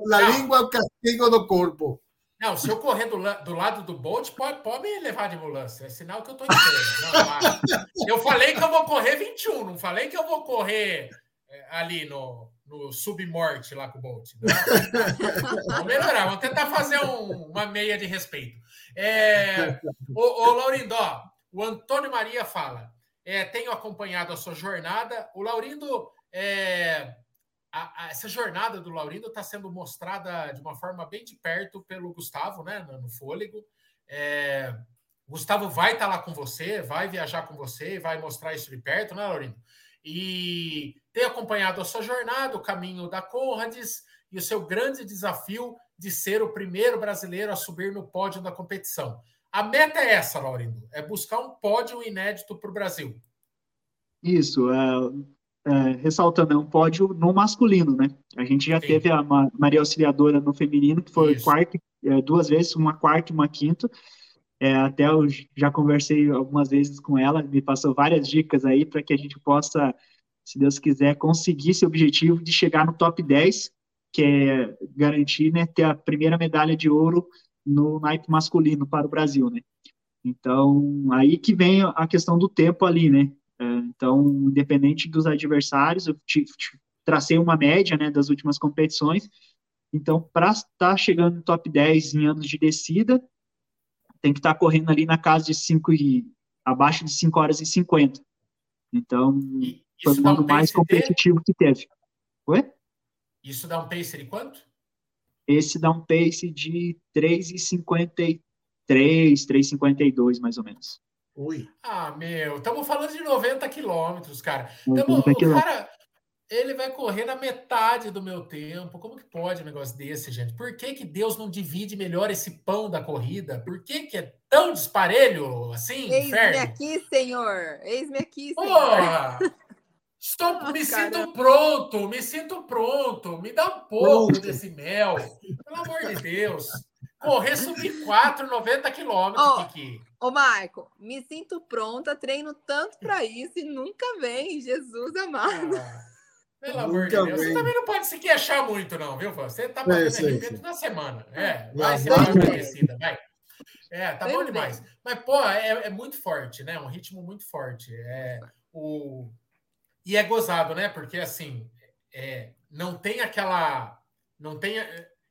la língua é o castigo do corpo. Não, se eu correr do, do lado do Bolt, pode, pode me levar de ambulância. É sinal que eu tô inteiro. eu falei que eu vou correr 21, não falei que eu vou correr é, ali no, no submorte lá com o Bolt. vamos melhorar, vamos tentar fazer um, uma meia de respeito. É, ô Laurindó, o Antônio Maria fala: é, tenho acompanhado a sua jornada. O Laurindo é, a, a, essa jornada do Laurindo está sendo mostrada de uma forma bem de perto pelo Gustavo, né, no, no Fôlego. É, Gustavo vai estar tá lá com você, vai viajar com você, vai mostrar isso de perto, né, Laurindo? E tem acompanhado a sua jornada, o caminho da Conrads e o seu grande desafio de ser o primeiro brasileiro a subir no pódio da competição. A meta é essa, Laurindo, é buscar um pódio inédito para o Brasil. Isso. Uh, é, ressaltando, é um pódio no masculino, né? A gente já Sim. teve a Maria Auxiliadora no feminino, que foi quarto, é, duas vezes, uma quarta e uma quinta. É, até eu já conversei algumas vezes com ela, me passou várias dicas aí para que a gente possa, se Deus quiser, conseguir esse objetivo de chegar no top 10, que é garantir né, ter a primeira medalha de ouro no naipe masculino para o Brasil, né? Então, aí que vem a questão do tempo ali, né? É, então, independente dos adversários, eu tracei uma média né, das últimas competições. Então, para estar tá chegando no top 10 em anos de descida, tem que estar tá correndo ali na casa de 5 e abaixo de 5 horas e 50. Então, foi o um mais competitivo de... que teve. Oi? Isso dá um pace de quanto? Esse dá um pace de 3,53, 3,52 mais ou menos. Ui. Ah, meu, estamos falando de 90 quilômetros, cara. Tamo, o cara, ele vai correr na metade do meu tempo. Como que pode um negócio desse, gente? Por que, que Deus não divide melhor esse pão da corrida? Por que, que é tão disparelho assim? Eis-me aqui, Senhor. Eis-me aqui, Senhor. Porra! Estou, me sinto pronto, me sinto pronto. Me dá um pouco desse mel. Pelo amor de Deus. correr sub 4, 90 quilômetros, oh, Kiki. Ô, Marco, me sinto pronta, treino tanto para isso e nunca vem, Jesus amado. Ah, pelo amor de Deus. Você também não pode se queixar muito, não, viu, Você tá batendo é, arrependimento na semana. É, vai ser mais conhecida, vai. É, tá bom demais. Mas, pô, é, é, muito forte, né? Um ritmo muito forte. É, o... E é gozado, né? Porque, assim, é, não tem aquela. Não tem.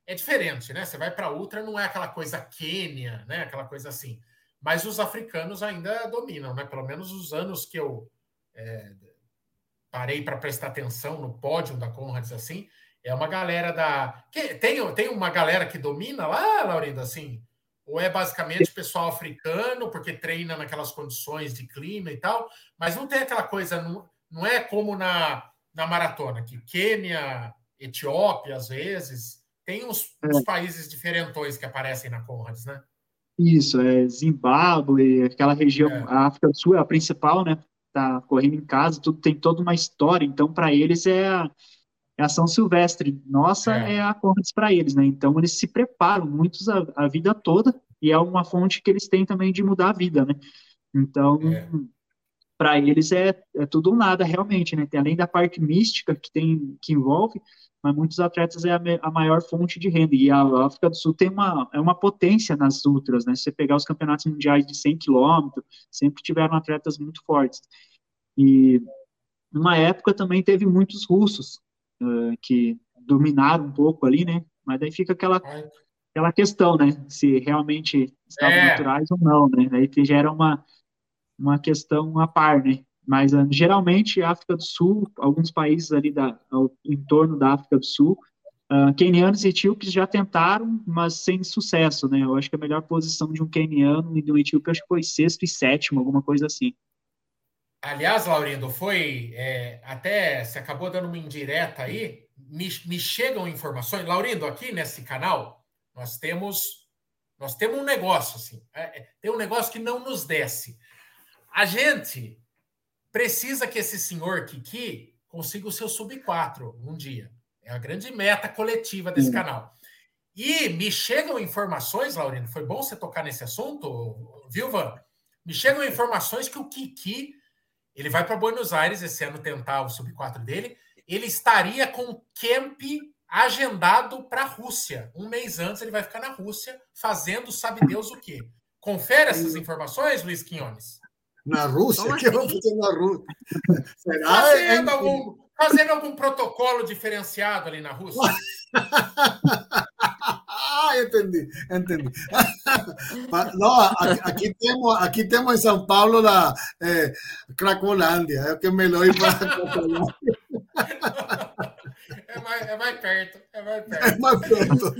É diferente, né? Você vai para Ultra, não é aquela coisa Quênia, né? Aquela coisa assim. Mas os africanos ainda dominam, né? Pelo menos os anos que eu é, parei para prestar atenção no pódio da Conrads, assim, é uma galera da. Tem, tem uma galera que domina lá, Laurindo, assim? Ou é basicamente pessoal africano, porque treina naquelas condições de clima e tal, mas não tem aquela coisa, não, não é como na, na maratona, que Quênia, Etiópia, às vezes, tem uns, é. uns países diferentões que aparecem na Conrads, né? Isso, é Zimbábue, aquela região, é. a África do Sul é a principal, né? Tá correndo em casa, tudo tem toda uma história, então para eles é a, é a ação silvestre. Nossa é, é a Conrads para eles, né? Então eles se preparam muitos a, a, vida toda e é uma fonte que eles têm também de mudar a vida, né? Então, é. para eles é, é tudo ou nada realmente, né? Tem além da parte mística que tem que envolve, mas muitos atletas é a, a, maior fonte de renda. E a África do Sul tem uma, é uma potência nas ultras, né? Se você pegar os campeonatos mundiais de 100 quilômetros, sempre tiveram atletas muito fortes. E numa época também teve muitos russos uh, que dominaram um pouco ali, né? Mas daí fica aquela, aquela questão, né? Se realmente estavam é. naturais ou não, né? Daí gera uma, uma questão a par, né? Mas uh, geralmente África do Sul, alguns países ali da, ao, em torno da África do Sul, uh, quenianos e etíopes já tentaram, mas sem sucesso, né? Eu acho que a melhor posição de um queniano e de um etíope acho que foi sexto e sétimo, alguma coisa assim. Aliás, Laurindo, foi é, até se acabou dando uma indireta aí. Me, me chegam informações, Laurindo, aqui nesse canal nós temos nós temos um negócio assim, é, é tem um negócio que não nos desce. A gente precisa que esse senhor Kiki consiga o seu sub 4 um dia. É a grande meta coletiva desse Sim. canal. E me chegam informações, Laurino, foi bom você tocar nesse assunto, viu, Van? Me chegam informações que o Kiki, ele vai para Buenos Aires esse ano tentar o sub 4 dele, ele estaria com camp agendado para a Rússia. Um mês antes ele vai ficar na Rússia fazendo sabe Deus o quê. Confere essas informações, Luiz Quinones. Na Rússia? O que vamos assim? fazer na Rússia? Será? Fazendo, é... algum, fazendo algum protocolo diferenciado ali na Rússia? ah, entendi, entendi. Não, aqui, temos, aqui temos em São Paulo a é, Cracolândia, é o que é melhor ir para Cracolândia. É mais, é mais perto, é mais perto. É mais perto.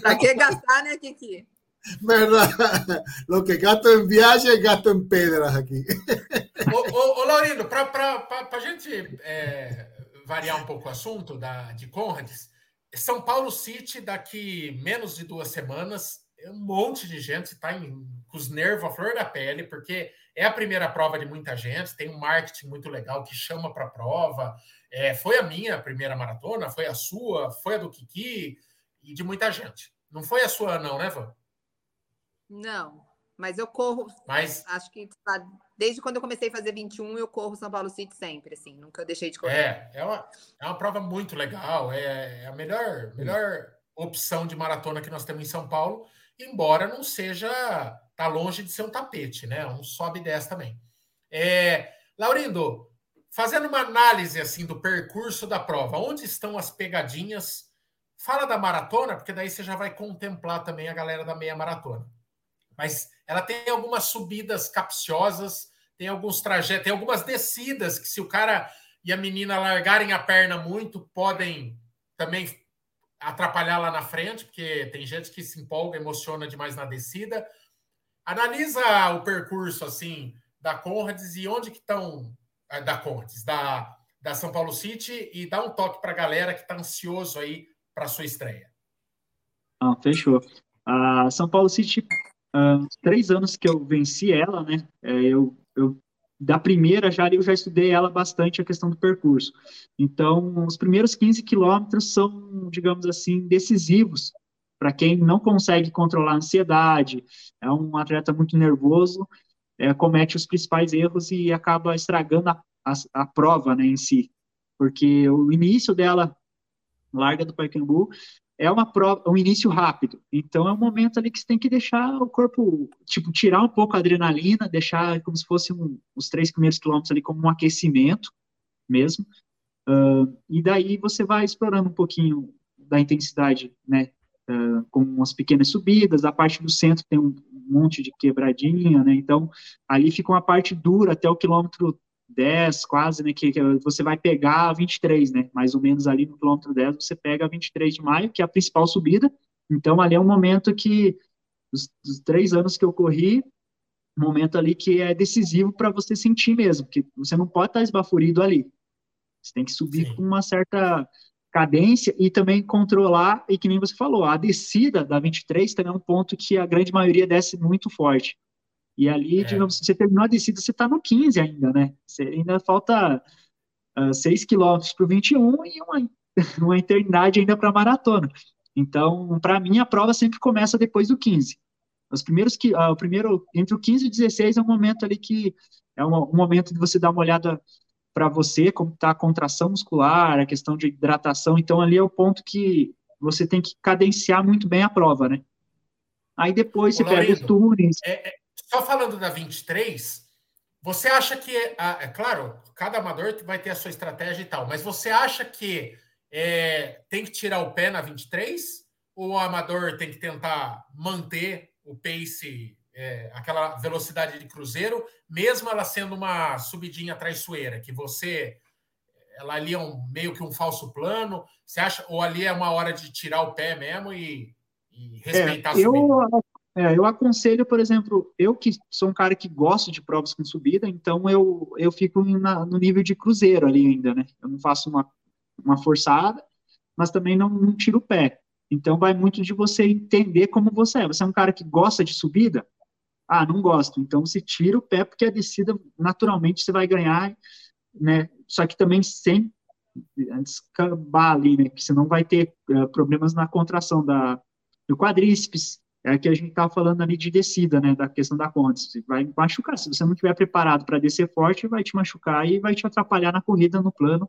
Para que gastar, né, Kiki? ¿Verdad? Lo que gasto en viaje, gasto en pedras aqui. Ô, ô, ô Laurindo, para a gente é, variar um pouco o assunto da, de Conrads, São Paulo City, daqui menos de duas semanas, um monte de gente está com os nervos à flor da pele, porque é a primeira prova de muita gente, tem um marketing muito legal que chama para a prova. É, foi a minha primeira maratona, foi a sua, foi a do Kiki e de muita gente. Não foi a sua, não, né, Van? Não, mas eu corro. Mas acho que desde quando eu comecei a fazer 21, eu corro São Paulo City sempre, assim, nunca deixei de correr. É, é uma, é uma prova muito legal, é, é a melhor, melhor opção de maratona que nós temos em São Paulo, embora não seja, tá longe de ser um tapete, né? Um sobe e desce também. É, Laurindo, fazendo uma análise assim do percurso da prova, onde estão as pegadinhas? Fala da maratona, porque daí você já vai contemplar também a galera da meia maratona mas ela tem algumas subidas capciosas, tem alguns trajetos, tem algumas descidas que se o cara e a menina largarem a perna muito, podem também atrapalhar lá na frente, porque tem gente que se empolga, emociona demais na descida. Analisa o percurso assim da Conrads e onde que estão eh, da Conrads, da, da São Paulo City e dá um toque para a galera que está ansioso aí para sua estreia. Ah, fechou. A São Paulo City uh, três anos que eu venci ela, né? É, eu, eu da primeira já eu já estudei ela bastante a questão do percurso. Então, os primeiros 15 quilômetros são, digamos assim, decisivos para quem não consegue controlar a ansiedade, é um atleta muito nervoso, é, comete os principais erros e acaba estragando a, a, a prova né, em si. Porque o início dela, larga do Pacaembu, é uma prova, um início rápido. Então é um momento ali que você tem que deixar o corpo, tipo, tirar um pouco a adrenalina, deixar como se fosse um, os três primeiros quilômetros ali como um aquecimento mesmo. Uh, e daí você vai explorando um pouquinho da intensidade, né? Uh, com umas pequenas subidas, a parte do centro tem um monte de quebradinha, né? Então ali fica uma parte dura até o quilômetro 10, quase, né, que, que, você vai pegar a 23, né, mais ou menos ali no quilômetro 10, você pega a 23 de maio, que é a principal subida, então ali é um momento que, dos, dos três anos que eu corri, um momento ali que é decisivo para você sentir mesmo, que você não pode estar esbaforido ali, você tem que subir Sim. com uma certa cadência e também controlar, e que nem você falou, a descida da 23 também é um ponto que a grande maioria desce muito forte, e ali, é. digamos, você terminou a descida, você está no 15 ainda, né? Você ainda falta uh, 6 quilômetros para o 21 e uma, uma eternidade ainda para a maratona. Então, para mim, a prova sempre começa depois do 15. Os primeiros que, uh, o primeiro, entre o 15 e o 16 é um momento ali que é um, um momento de você dar uma olhada para você, como está a contração muscular, a questão de hidratação. Então, ali é o ponto que você tem que cadenciar muito bem a prova, né? Aí depois você pega os túneis. É, é, só falando da 23, você acha que, é claro, cada amador vai ter a sua estratégia e tal, mas você acha que é, tem que tirar o pé na 23? Ou o amador tem que tentar manter o pace, é, aquela velocidade de cruzeiro, mesmo ela sendo uma subidinha traiçoeira, que você ela ali é um, meio que um falso plano. Você acha, ou ali é uma hora de tirar o pé mesmo e, e respeitar é, a subida? Eu, é, eu aconselho, por exemplo, eu que sou um cara que gosta de provas com subida, então eu, eu fico na, no nível de cruzeiro ali ainda, né? Eu não faço uma, uma forçada, mas também não, não tiro o pé. Então vai muito de você entender como você é. Você é um cara que gosta de subida? Ah, não gosto. Então você tira o pé, porque a descida, naturalmente, você vai ganhar, né? Só que também sem descambar ali, né? Que senão vai ter uh, problemas na contração da, do quadríceps, é que a gente estava falando ali de descida, né, da questão da conta. Você vai machucar, se você não estiver preparado para descer forte, vai te machucar e vai te atrapalhar na corrida, no plano.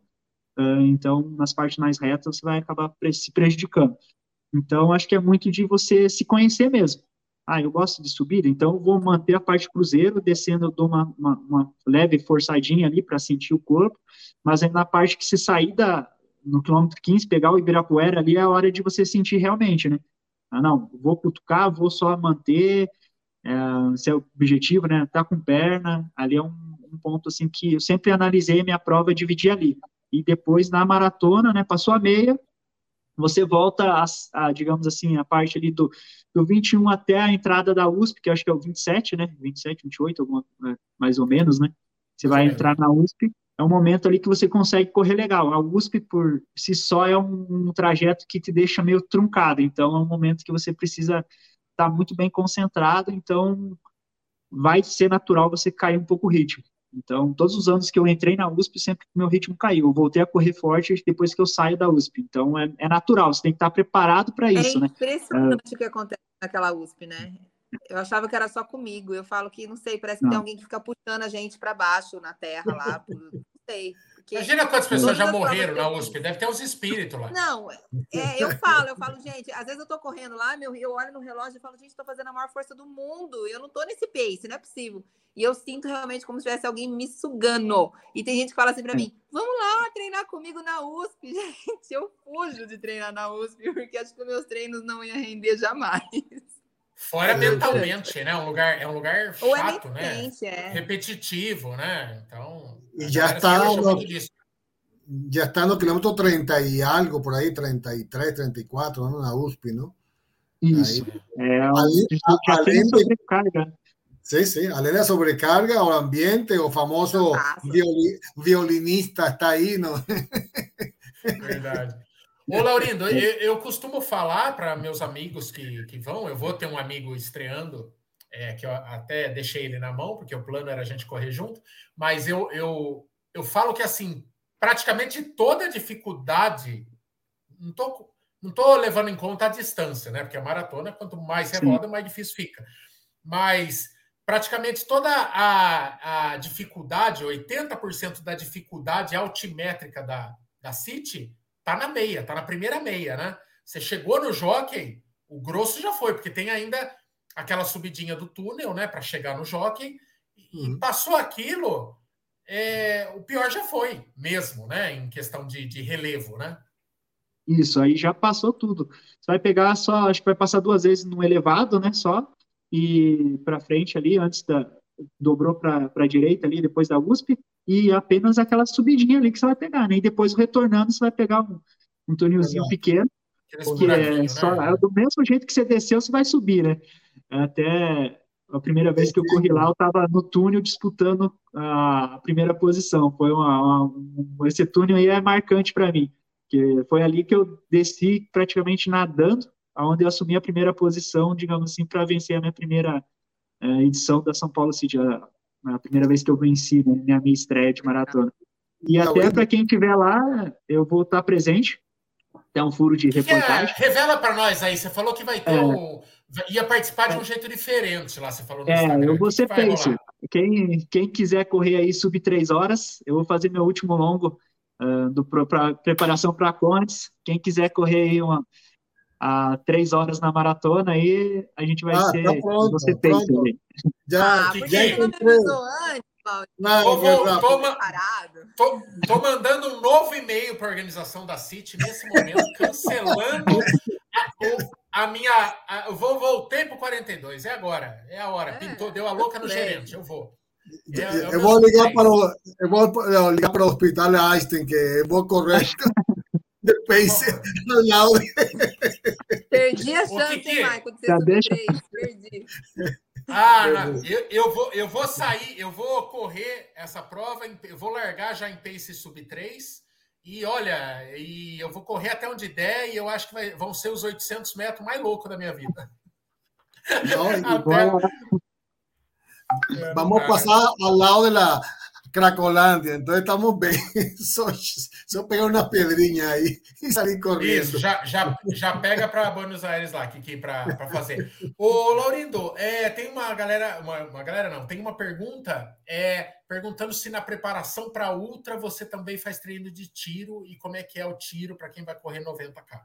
Uh, então, nas partes mais retas, você vai acabar se prejudicando. Então, acho que é muito de você se conhecer mesmo. Ah, eu gosto de subida, então vou manter a parte cruzeiro, descendo eu dou uma, uma, uma leve forçadinha ali para sentir o corpo, mas aí na parte que se sair da, no quilômetro 15, pegar o Ibirapuera ali, é a hora de você sentir realmente, né? Ah, não, vou cutucar, vou só manter, é, se é o objetivo, né? Tá com perna, ali é um, um, ponto assim que eu sempre analisei minha prova e dividi ali. E depois na maratona, né? Passou a meia, você volta a, a, digamos assim, a parte ali do, do 21 até a entrada da USP, que acho que é o 27, né? 27, 28, alguma, é, mais ou menos, né? Você vai entrar na USP, é um momento ali que você consegue correr legal. A USP, por si só, é um, um trajeto que te deixa meio truncado, então é um momento que você precisa estar tá muito bem concentrado, então vai ser natural você cair um pouco o ritmo. Então, todos os anos que eu entrei na USP, sempre meu ritmo caiu. Eu voltei a correr forte depois que eu saio da USP. Então, é, é natural, você tem que estar preparado para é isso, né? É impressionante o que acontece naquela USP, né? Eu achava que era só comigo. Eu falo que, não sei, parece que não. tem alguém que fica puxando a gente para baixo na terra lá. Não sei. Imagina quantas pessoas já morreram na USP. Deve ter uns espíritos lá. Não, é, eu falo, eu falo, gente, às vezes eu tô correndo lá, meu, eu olho no relógio e falo, gente, tô fazendo a maior força do mundo. Eu não tô nesse pace, não é possível. E eu sinto realmente como se tivesse alguém me sugando. E tem gente que fala assim para mim: vamos lá treinar comigo na USP. Gente, eu fujo de treinar na USP, porque acho que meus treinos não iam render jamais. Fora mentalmente, né? Um lugar, é um lugar chato, né? É. Repetitivo, né? Então. E já está no, já está no quilômetro 30 e algo por aí, 33, 34, ¿no? na USP, não? Isso. Aí, é, além, além sobrecarga. Sí, sí, além da sobrecarga, o ambiente, o famoso violi, violinista está aí, não? Verdade. Ô, Laurindo, eu, eu costumo falar para meus amigos que, que vão, eu vou ter um amigo estreando, é, que eu até deixei ele na mão, porque o plano era a gente correr junto, mas eu, eu, eu falo que, assim, praticamente toda dificuldade, não, tô, Não estou levando em conta a distância, né? Porque a maratona, quanto mais você roda, mais difícil fica. Mas praticamente toda a, a dificuldade, 80% da dificuldade altimétrica da, da City, tá na meia, tá na primeira meia, né? Você chegou no jockey, o grosso já foi, porque tem ainda aquela subidinha do túnel, né, para chegar no jockey, e uhum. passou aquilo, é, o pior já foi mesmo, né, em questão de, de relevo, né? Isso, aí já passou tudo. Você vai pegar só, acho que vai passar duas vezes no elevado, né, só, e para frente ali, antes da, dobrou para a direita ali, depois da USP, e apenas aquela subidinha ali que você vai pegar, né, e depois retornando você vai pegar um, um túnelzinho pequeno, que é, só, né? do mesmo jeito que você desceu, você vai subir, né, até a primeira vez que eu corri lá, eu estava no túnel disputando a primeira posição. Foi uma, uma esse túnel aí é marcante para mim, que foi ali que eu desci praticamente nadando, aonde eu assumi a primeira posição, digamos assim, para vencer a minha primeira é, edição da São Paulo City, a, a, primeira vez que eu venci, né, minha minha estreia de maratona. E até para quem estiver lá, eu vou estar presente. Tem um furo de que reportagem. Que é? Revela para nós aí. Você falou que vai ter é. um ia participar de um jeito diferente lá, você falou no É, Instagram. eu vou ser pace. Quem, quem quiser correr aí sub três horas, eu vou fazer meu último longo uh, para preparação para a Contes. Quem quiser correr aí uma, a três horas na maratona, aí a gente vai ah, ser. Tá pronto, você ali. Já, ah, já encontrei. Não, vou, tô, tô, tô, mandando um novo e-mail para a organização da City nesse momento, cancelando a, a minha. A, eu vou, voltei para o 42, é agora, é a hora. É, Pintou, deu a louca no gerente, eu vou. É, é eu, vou ligar para o, eu vou ligar para o hospital Einstein, que eu vou correr no lado. Perdi a chance, que que... Michael, de ser deixa... Perdi. Ah, não, eu, eu, vou, eu vou sair, eu vou correr essa prova, eu vou largar já em pace sub 3 e olha, e eu vou correr até onde der e eu acho que vai, vão ser os 800 metros mais loucos da minha vida. Não, até... Vamos passar ao lado Cracolândia, então estamos bem. Só, só pegar uma pedrinha aí e sair correndo. Isso, já, já, já pega para Buenos Aires lá, que para fazer. Ô, Laurindo, é, tem uma galera, uma, uma, galera não, tem uma pergunta é, perguntando se na preparação para ultra você também faz treino de tiro e como é que é o tiro para quem vai correr 90K.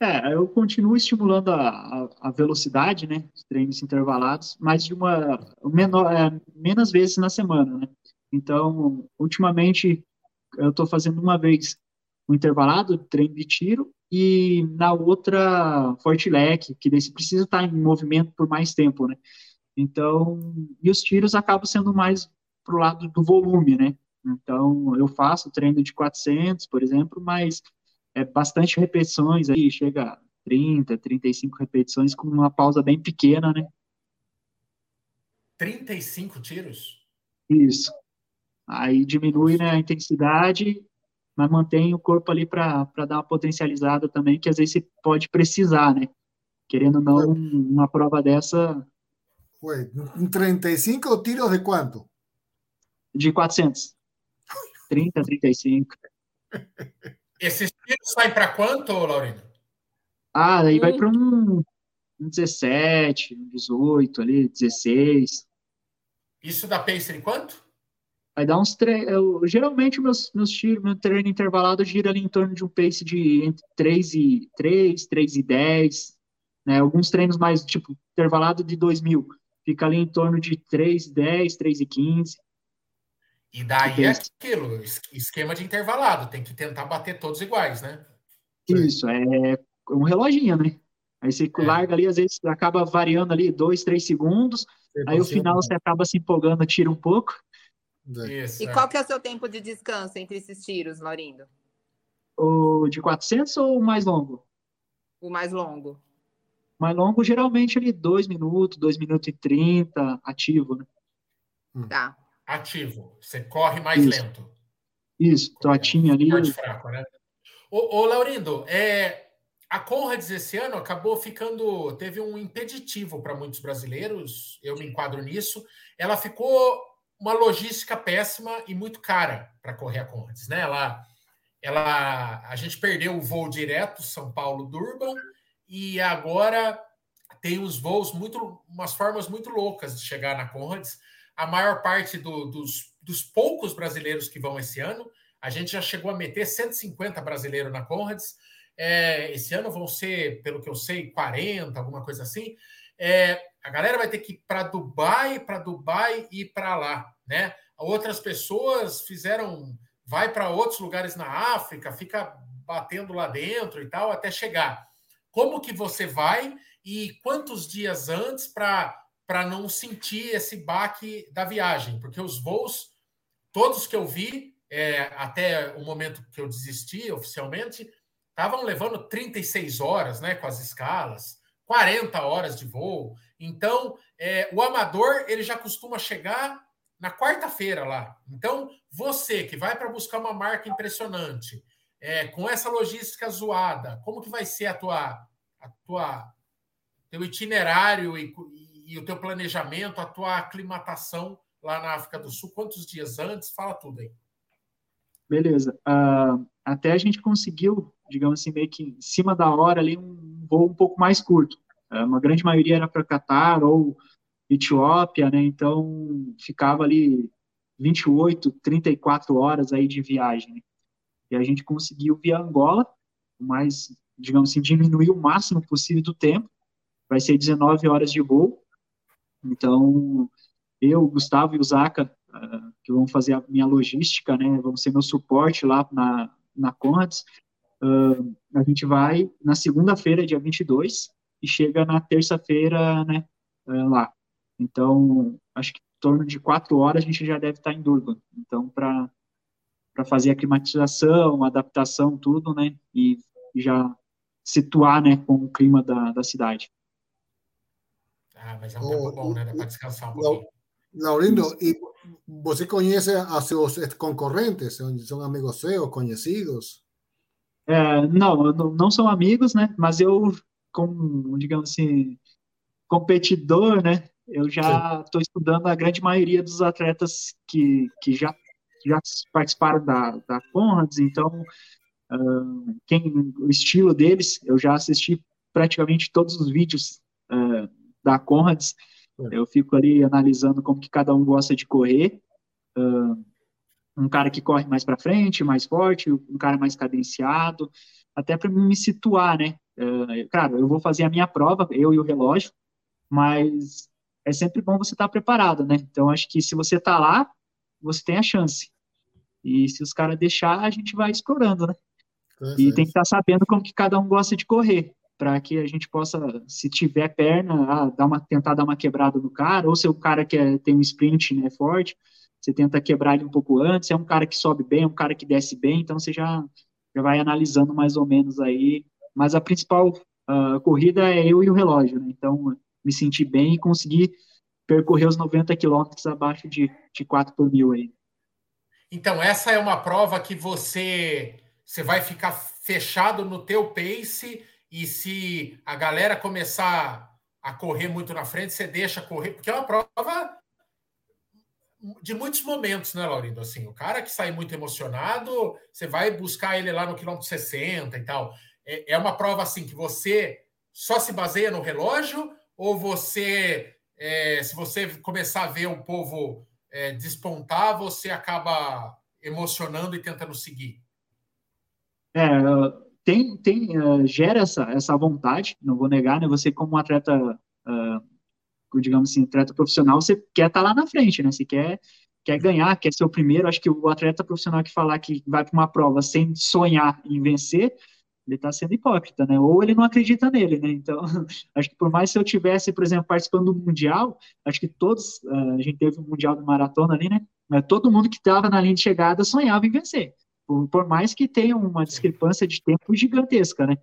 É, eu continuo estimulando a, a, a, velocidade, né, os treinos intervalados, mas de uma menor, é, menos vezes na semana, né. Então, ultimamente, eu estou fazendo uma vez um intervalado, treino de tiro, e na outra, forte leque, que precisa estar em movimento por mais tempo, né. Então, e os tiros acabam sendo mais pro lado do volume, né. Então, eu faço treino de 400, por exemplo, mas é bastante repetições aí, chega a 30, 35 repetições com uma pausa bem pequena, né? 35 tiros? Isso. Aí diminui né, a intensidade, mas mantém o corpo ali para dar uma potencializada também, que às vezes você pode precisar, né? Querendo ou não, uma prova dessa. Ué, um 35 tiros de quanto? De 400. 30, 35. Esses tiros saem para quanto, Laurindo? Ah, aí hum. vai para um, um 17, um 18 ali, 16. Isso dá pace em quanto? Vai dar uns três. Geralmente, meus, meus tiros, meu treino intervalado gira ali em torno de um pace de entre 3 e 3, 3 e 10. Né? Alguns treinos mais, tipo, intervalado de 2 mil. Fica ali em torno de 3, 10, 3 e 15. E daí é aquilo, esquema de intervalado, tem que tentar bater todos iguais, né? Isso, é um reloginho, né? Aí você é. larga ali, às vezes acaba variando ali dois, três segundos, aí o final você acaba se empolgando, tira um pouco. É. Isso, e é. qual que é o seu tempo de descanso entre esses tiros, Laurindo? O de 400 ou o mais longo? O mais longo. Mais longo, geralmente, ali dois minutos, dois minutos e trinta, ativo, né? Tá ativo. Você corre mais Isso. lento. Isso, trotinho ali. Forte fraco, né? Ô, ô Laurindo, é, a Conrads esse ano acabou ficando. Teve um impeditivo para muitos brasileiros, eu me enquadro nisso. Ela ficou uma logística péssima e muito cara para correr a Conrads, né? Ela, ela, a gente perdeu o voo direto São Paulo Durban e agora tem uns voos muito, umas formas muito loucas de chegar na Conrads. A maior parte do, dos, dos poucos brasileiros que vão esse ano, a gente já chegou a meter 150 brasileiros na Conrads. É, esse ano vão ser, pelo que eu sei, 40, alguma coisa assim. É, a galera vai ter que ir para Dubai, para Dubai e para lá, né? Outras pessoas fizeram, vai para outros lugares na África, fica batendo lá dentro e tal até chegar. Como que você vai e quantos dias antes para para não sentir esse baque da viagem? Porque os voos, todos que eu vi, é, até o momento que eu desisti oficialmente, estavam levando 36 horas, né, com as escalas, 40 horas de voo. Então, é, o amador ele já costuma chegar na quarta-feira lá. Então, você que vai para buscar uma marca impressionante, é, com essa logística zoada, como que vai ser a tua, a tua teu itinerário e, e, o teu planejamento, a tua aclimatação lá na África do Sul? Quantos dias antes? Fala tudo aí. Beleza. Uh, até a gente conseguiu, digamos assim, meio que em cima da hora ali, um voo um pouco mais curto. Uh, uma grande maioria era para Catar ou Etiópia, né? Então ficava ali 28, 34 horas aí de viagem. Né? E a gente conseguiu via Angola, mas digamos assim, diminuir o máximo possível do tempo. Vai ser 19 horas de voo. Então, eu, Gustavo e o Zaca, uh, que vão fazer a minha logística, né, vão ser meu suporte lá na, na Conrads, uh, a gente vai na segunda-feira, dia 22, e chega na terça-feira, né, uh, lá. Então, acho que em torno de quatro horas a gente já deve estar em Durban. Então, para fazer a climatização, adaptação, tudo, né? E, já situar, né, com o clima da, da cidade. Ah, mas é um tempo bom, né? Dá para descansar um pouquinho. Laurindo, e você conhece a seus concorrentes? São amigos seus, conhecidos? É, não, não são amigos, né? Mas eu, como, digamos assim, competidor, né? eu já estou estudando a grande maioria dos atletas que, que já, já participaram da, da Conrads, então uh, quem, o estilo deles, eu já assisti praticamente todos os vídeos uh, da Conrads, é. eu fico ali analisando como que cada um gosta de correr, uh, um cara que corre mais para frente, mais forte, um cara mais cadenciado, até para me situar, né? Uh, claro, eu vou fazer a minha prova, eu e o relógio, mas é sempre bom você estar tá preparado, né? Então, acho que se você está lá, você tem a chance. E se os caras deixar, a gente vai explorando, né? É, e tem que estar tá sabendo como que cada um gosta de correr, para que a gente possa, se tiver perna, ah, dar uma, tentar dar uma quebrada no cara, ou se o cara que tem um sprint né, forte, você tenta quebrar ele um pouco antes, é um cara que sobe bem, é um cara que desce bem, então você já, já vai analisando mais ou menos aí. Mas a principal uh, corrida é eu e o relógio, né? Então, me sentir bem e conseguir percorrer os 90 quilômetros abaixo de, de 4 por mil aí. Então, essa é uma prova que você, você vai ficar fechado no teu pace e se a galera começar a correr muito na frente, você deixa correr, porque é uma prova de muitos momentos, né, Laurindo? Assim, o cara que sai muito emocionado, você vai buscar ele lá no quilômetro 60 e tal. É, é uma prova assim que você só se baseia no relógio ou você, é, se você começar a ver o povo é, despontar, você acaba emocionando e tentando seguir? É, tem, tem uh, gera essa, essa vontade, não vou negar, né? Você como um atleta, uh, digamos assim, atleta profissional, você quer estar tá lá na frente, né? Você quer quer ganhar, quer ser o primeiro. Acho que o atleta profissional que falar que vai para uma prova sem sonhar em vencer, ele está sendo hipócrita, né? Ou ele não acredita nele, né? Então, acho que por mais se eu tivesse, por exemplo, participando do mundial, acho que todos, uh, a gente teve um mundial de maratona ali, né? Todo mundo que estava na linha de chegada sonhava em vencer, por, por, mais que tenha uma discrepância de tempo gigantesca, né?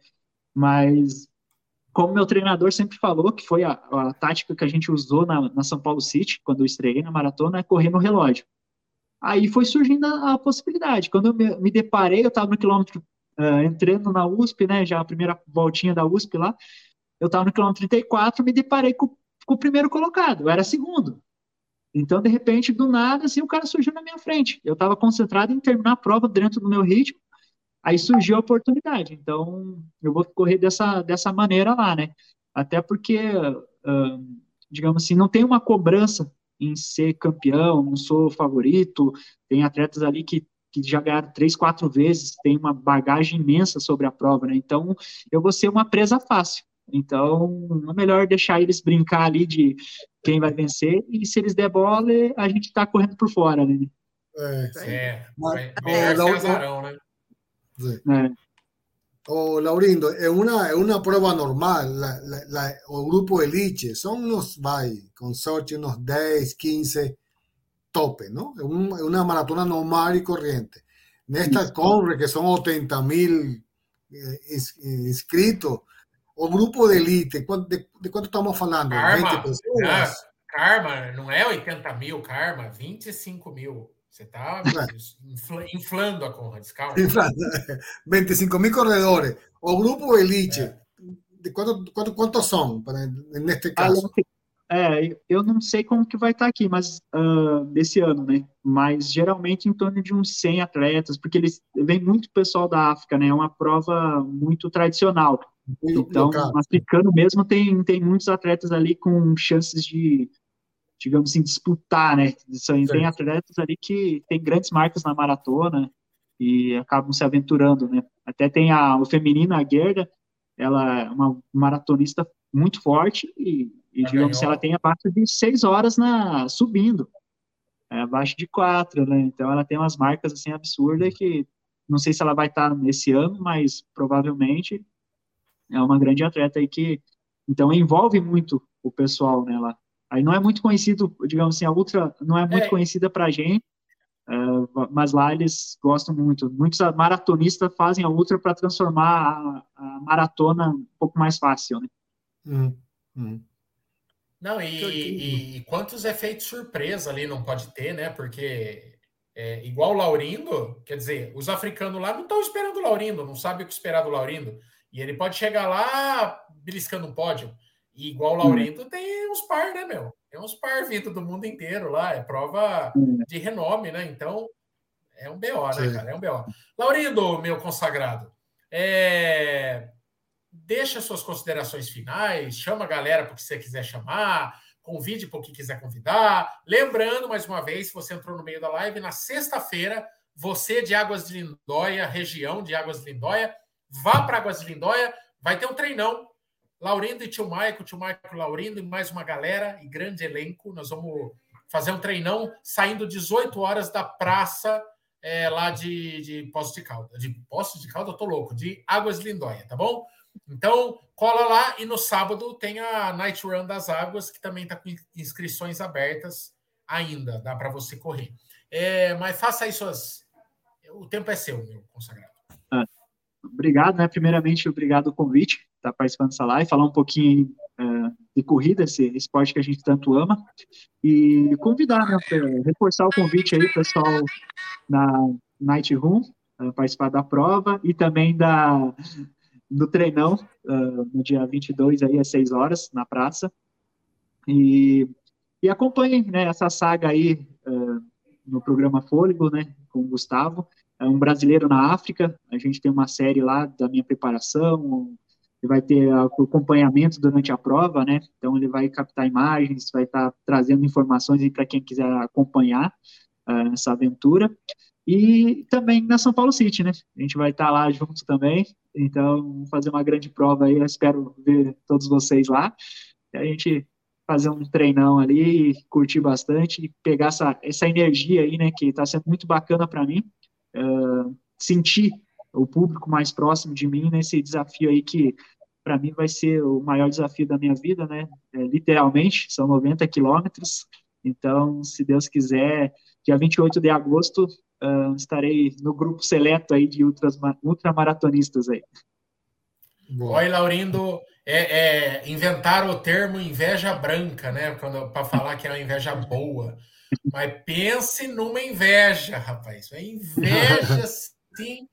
Mas como meu treinador sempre falou, que foi a, a tática que a gente usou na, na, São Paulo City, quando eu estreiei na maratona, é correr no relógio. Aí foi surgindo a, a possibilidade. Quando eu me, me deparei, eu estava no quilômetro uh, entrando na USP, né, já a primeira voltinha da USP lá, eu estava no quilômetro 34, me deparei com, com, o primeiro colocado, eu era segundo. Então, de repente, do nada, assim, o cara surgiu na minha frente. Eu estava concentrado em terminar a prova dentro do meu ritmo, Aí surgiu a oportunidade, então eu vou correr dessa, dessa maneira lá, né? Até porque, uh, digamos assim, não tem uma cobrança em ser campeão, não sou favorito, tem atletas ali que, que já ganharam três, quatro vezes, tem uma bagagem imensa sobre a prova, né? Então eu vou ser uma presa fácil. Então é melhor deixar eles brincar ali de quem vai vencer, e se eles der bola, a gente tá correndo por fora, né? É, é. Mas, é, é, azarão, né? Sí. Eh. O Laurindo, es una, es una prueba normal, la, la, la, o grupo elite, son unos by, consorcio, unos 10, 15 tope, ¿no? Es, un, es una maratona normal y corriente. En esta Conre, que son 80 mil eh, inscritos, o grupo de elite, de, de quanto estamos falando? Karma, 20 pessoas? Karma, não é 80 mil, Karma, 25 mil. Você está inflando a Conrads, calma. 25 mil corredores. O grupo Elite, é. de quanto, quanto, quantos são, neste caso? É, eu não sei como que vai estar tá aqui, mas uh, desse ano, né? Mas geralmente em torno de uns 100 atletas, porque eles vem muito pessoal da África, né? É uma prova muito tradicional. Então, africano mesmo tem, tem muitos atletas ali com chances de digamos assim, disputar, né? Tem atletas ali que tem grandes marcas na maratona e acabam se aventurando, né? Até tem a, o feminino, a Gerda, ela é uma maratonista muito forte e, e digamos assim, ela tem abaixo de seis horas na subindo, é, abaixo de quatro, né? Então ela tem umas marcas assim absurdas que não sei se ela vai estar nesse ano, mas provavelmente é uma grande atleta aí que então envolve muito o pessoal, né, lá. Aí não é muito conhecido, digamos assim, a Ultra não é muito é. conhecida para a gente, uh, mas lá eles gostam muito. Muitos maratonistas fazem a Ultra para transformar a, a, maratona um pouco mais fácil, né? Hum, hum. Não, e, e, e, quantos efeitos surpresa ali não pode ter, né? Porque é, igual o Laurindo, quer dizer, os africanos lá não estão esperando o Laurindo, não sabem o que esperar do Laurindo. E ele pode chegar lá beliscando um pódio. E igual o Laurento hum. tem uns par, né, meu? Tem uns par vindo do mundo inteiro lá, é prova hum. de renome, né? Então, é um BO, né, Sim. cara? É um BO. Laurindo, meu consagrado, é... deixa suas considerações finais, chama a galera para que você quiser chamar, convide para o que quiser convidar. Lembrando, mais uma vez, se você entrou no meio da live, na sexta-feira, você de Águas de Lindóia, região de Águas de Lindóia, vá para Águas de Lindóia, vai ter um treinão Laurindo e tio Maico, tio Maico Laurindo e mais uma galera e grande elenco. Nós vamos fazer um treinão saindo 18 horas da praça é, lá de, de Poço de Calda. De Poço de Calda, eu tô louco, de Águas de Lindóia, tá bom? Então, cola lá e no sábado tem a Night Run das Águas, que também está com inscrições abertas ainda, dá para você correr. É, mas faça aí suas. O tempo é seu, meu consagrado. Obrigado, né? Primeiramente, obrigado o convite estar tá participando dessa live, falar um pouquinho uh, de corrida, esse esporte que a gente tanto ama, e convidar, né, reforçar o convite aí, pessoal, na Night Room, uh, participar da prova e também da, do treinão, uh, no dia 22, aí, às 6 horas, na praça. E, e acompanhem né, essa saga aí no programa Fôlego, né, com o Gustavo. É um brasileiro na África, a gente tem uma série lá da minha preparação, ele vai ter acompanhamento durante a prova, né? Então ele vai captar imagens, vai estar tá trazendo informações para quem quiser acompanhar uh, essa aventura. E também na São Paulo City, né? A gente vai estar tá lá junto também. Então, vamos fazer uma grande prova aí. Eu espero ver todos vocês lá. E a gente fazer um treinão ali, curtir bastante e pegar essa, essa energia aí, né? Que está sendo muito bacana para mim. Uh, sentir o público mais próximo de mim nesse desafio aí que para mim vai ser o maior desafio da minha vida, né? É, literalmente, são 90 quilômetros. Então, se Deus quiser, dia 28 de agosto, uh, estarei no grupo seleto aí de ultras, ultramaratonistas aí. Oi, Laurindo, é, é, inventaram o termo inveja branca, né? Para falar que é uma inveja boa. Mas pense numa inveja, rapaz. É inveja, sim,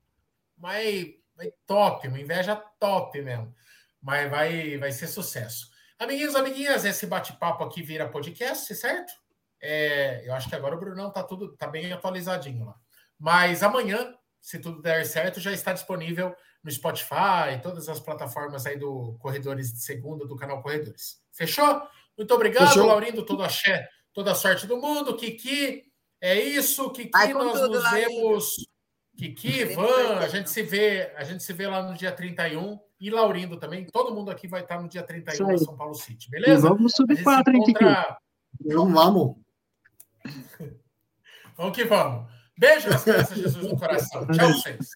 mas, mas top, uma inveja top mesmo mas vai, vai ser sucesso. Amiguinhos, amiguinhas, esse bate-papo aqui vira podcast, certo? É, eu acho que agora o Brunão tá tudo tá bem atualizadinho lá. Mas amanhã se tudo der certo, já está disponível no Spotify, todas as plataformas aí do Corredores de Segunda, do canal Corredores. Fechou? Muito obrigado, Fechou. Laurindo, todo axé, toda a sorte do mundo. Kiki, é isso. Kiki, nós tudo, nos vemos. Kiki, Van, a gente se vê, a gente se vê lá no dia 31 e Laurindo também. Todo mundo aqui vai estar no dia 31 em São Paulo City, beleza? E vamos subir quatro, hein, Kiki? Vamos, vamos. vamos que vamos. Beijo nas crianças, Jesus no coração. Tchau, vocês.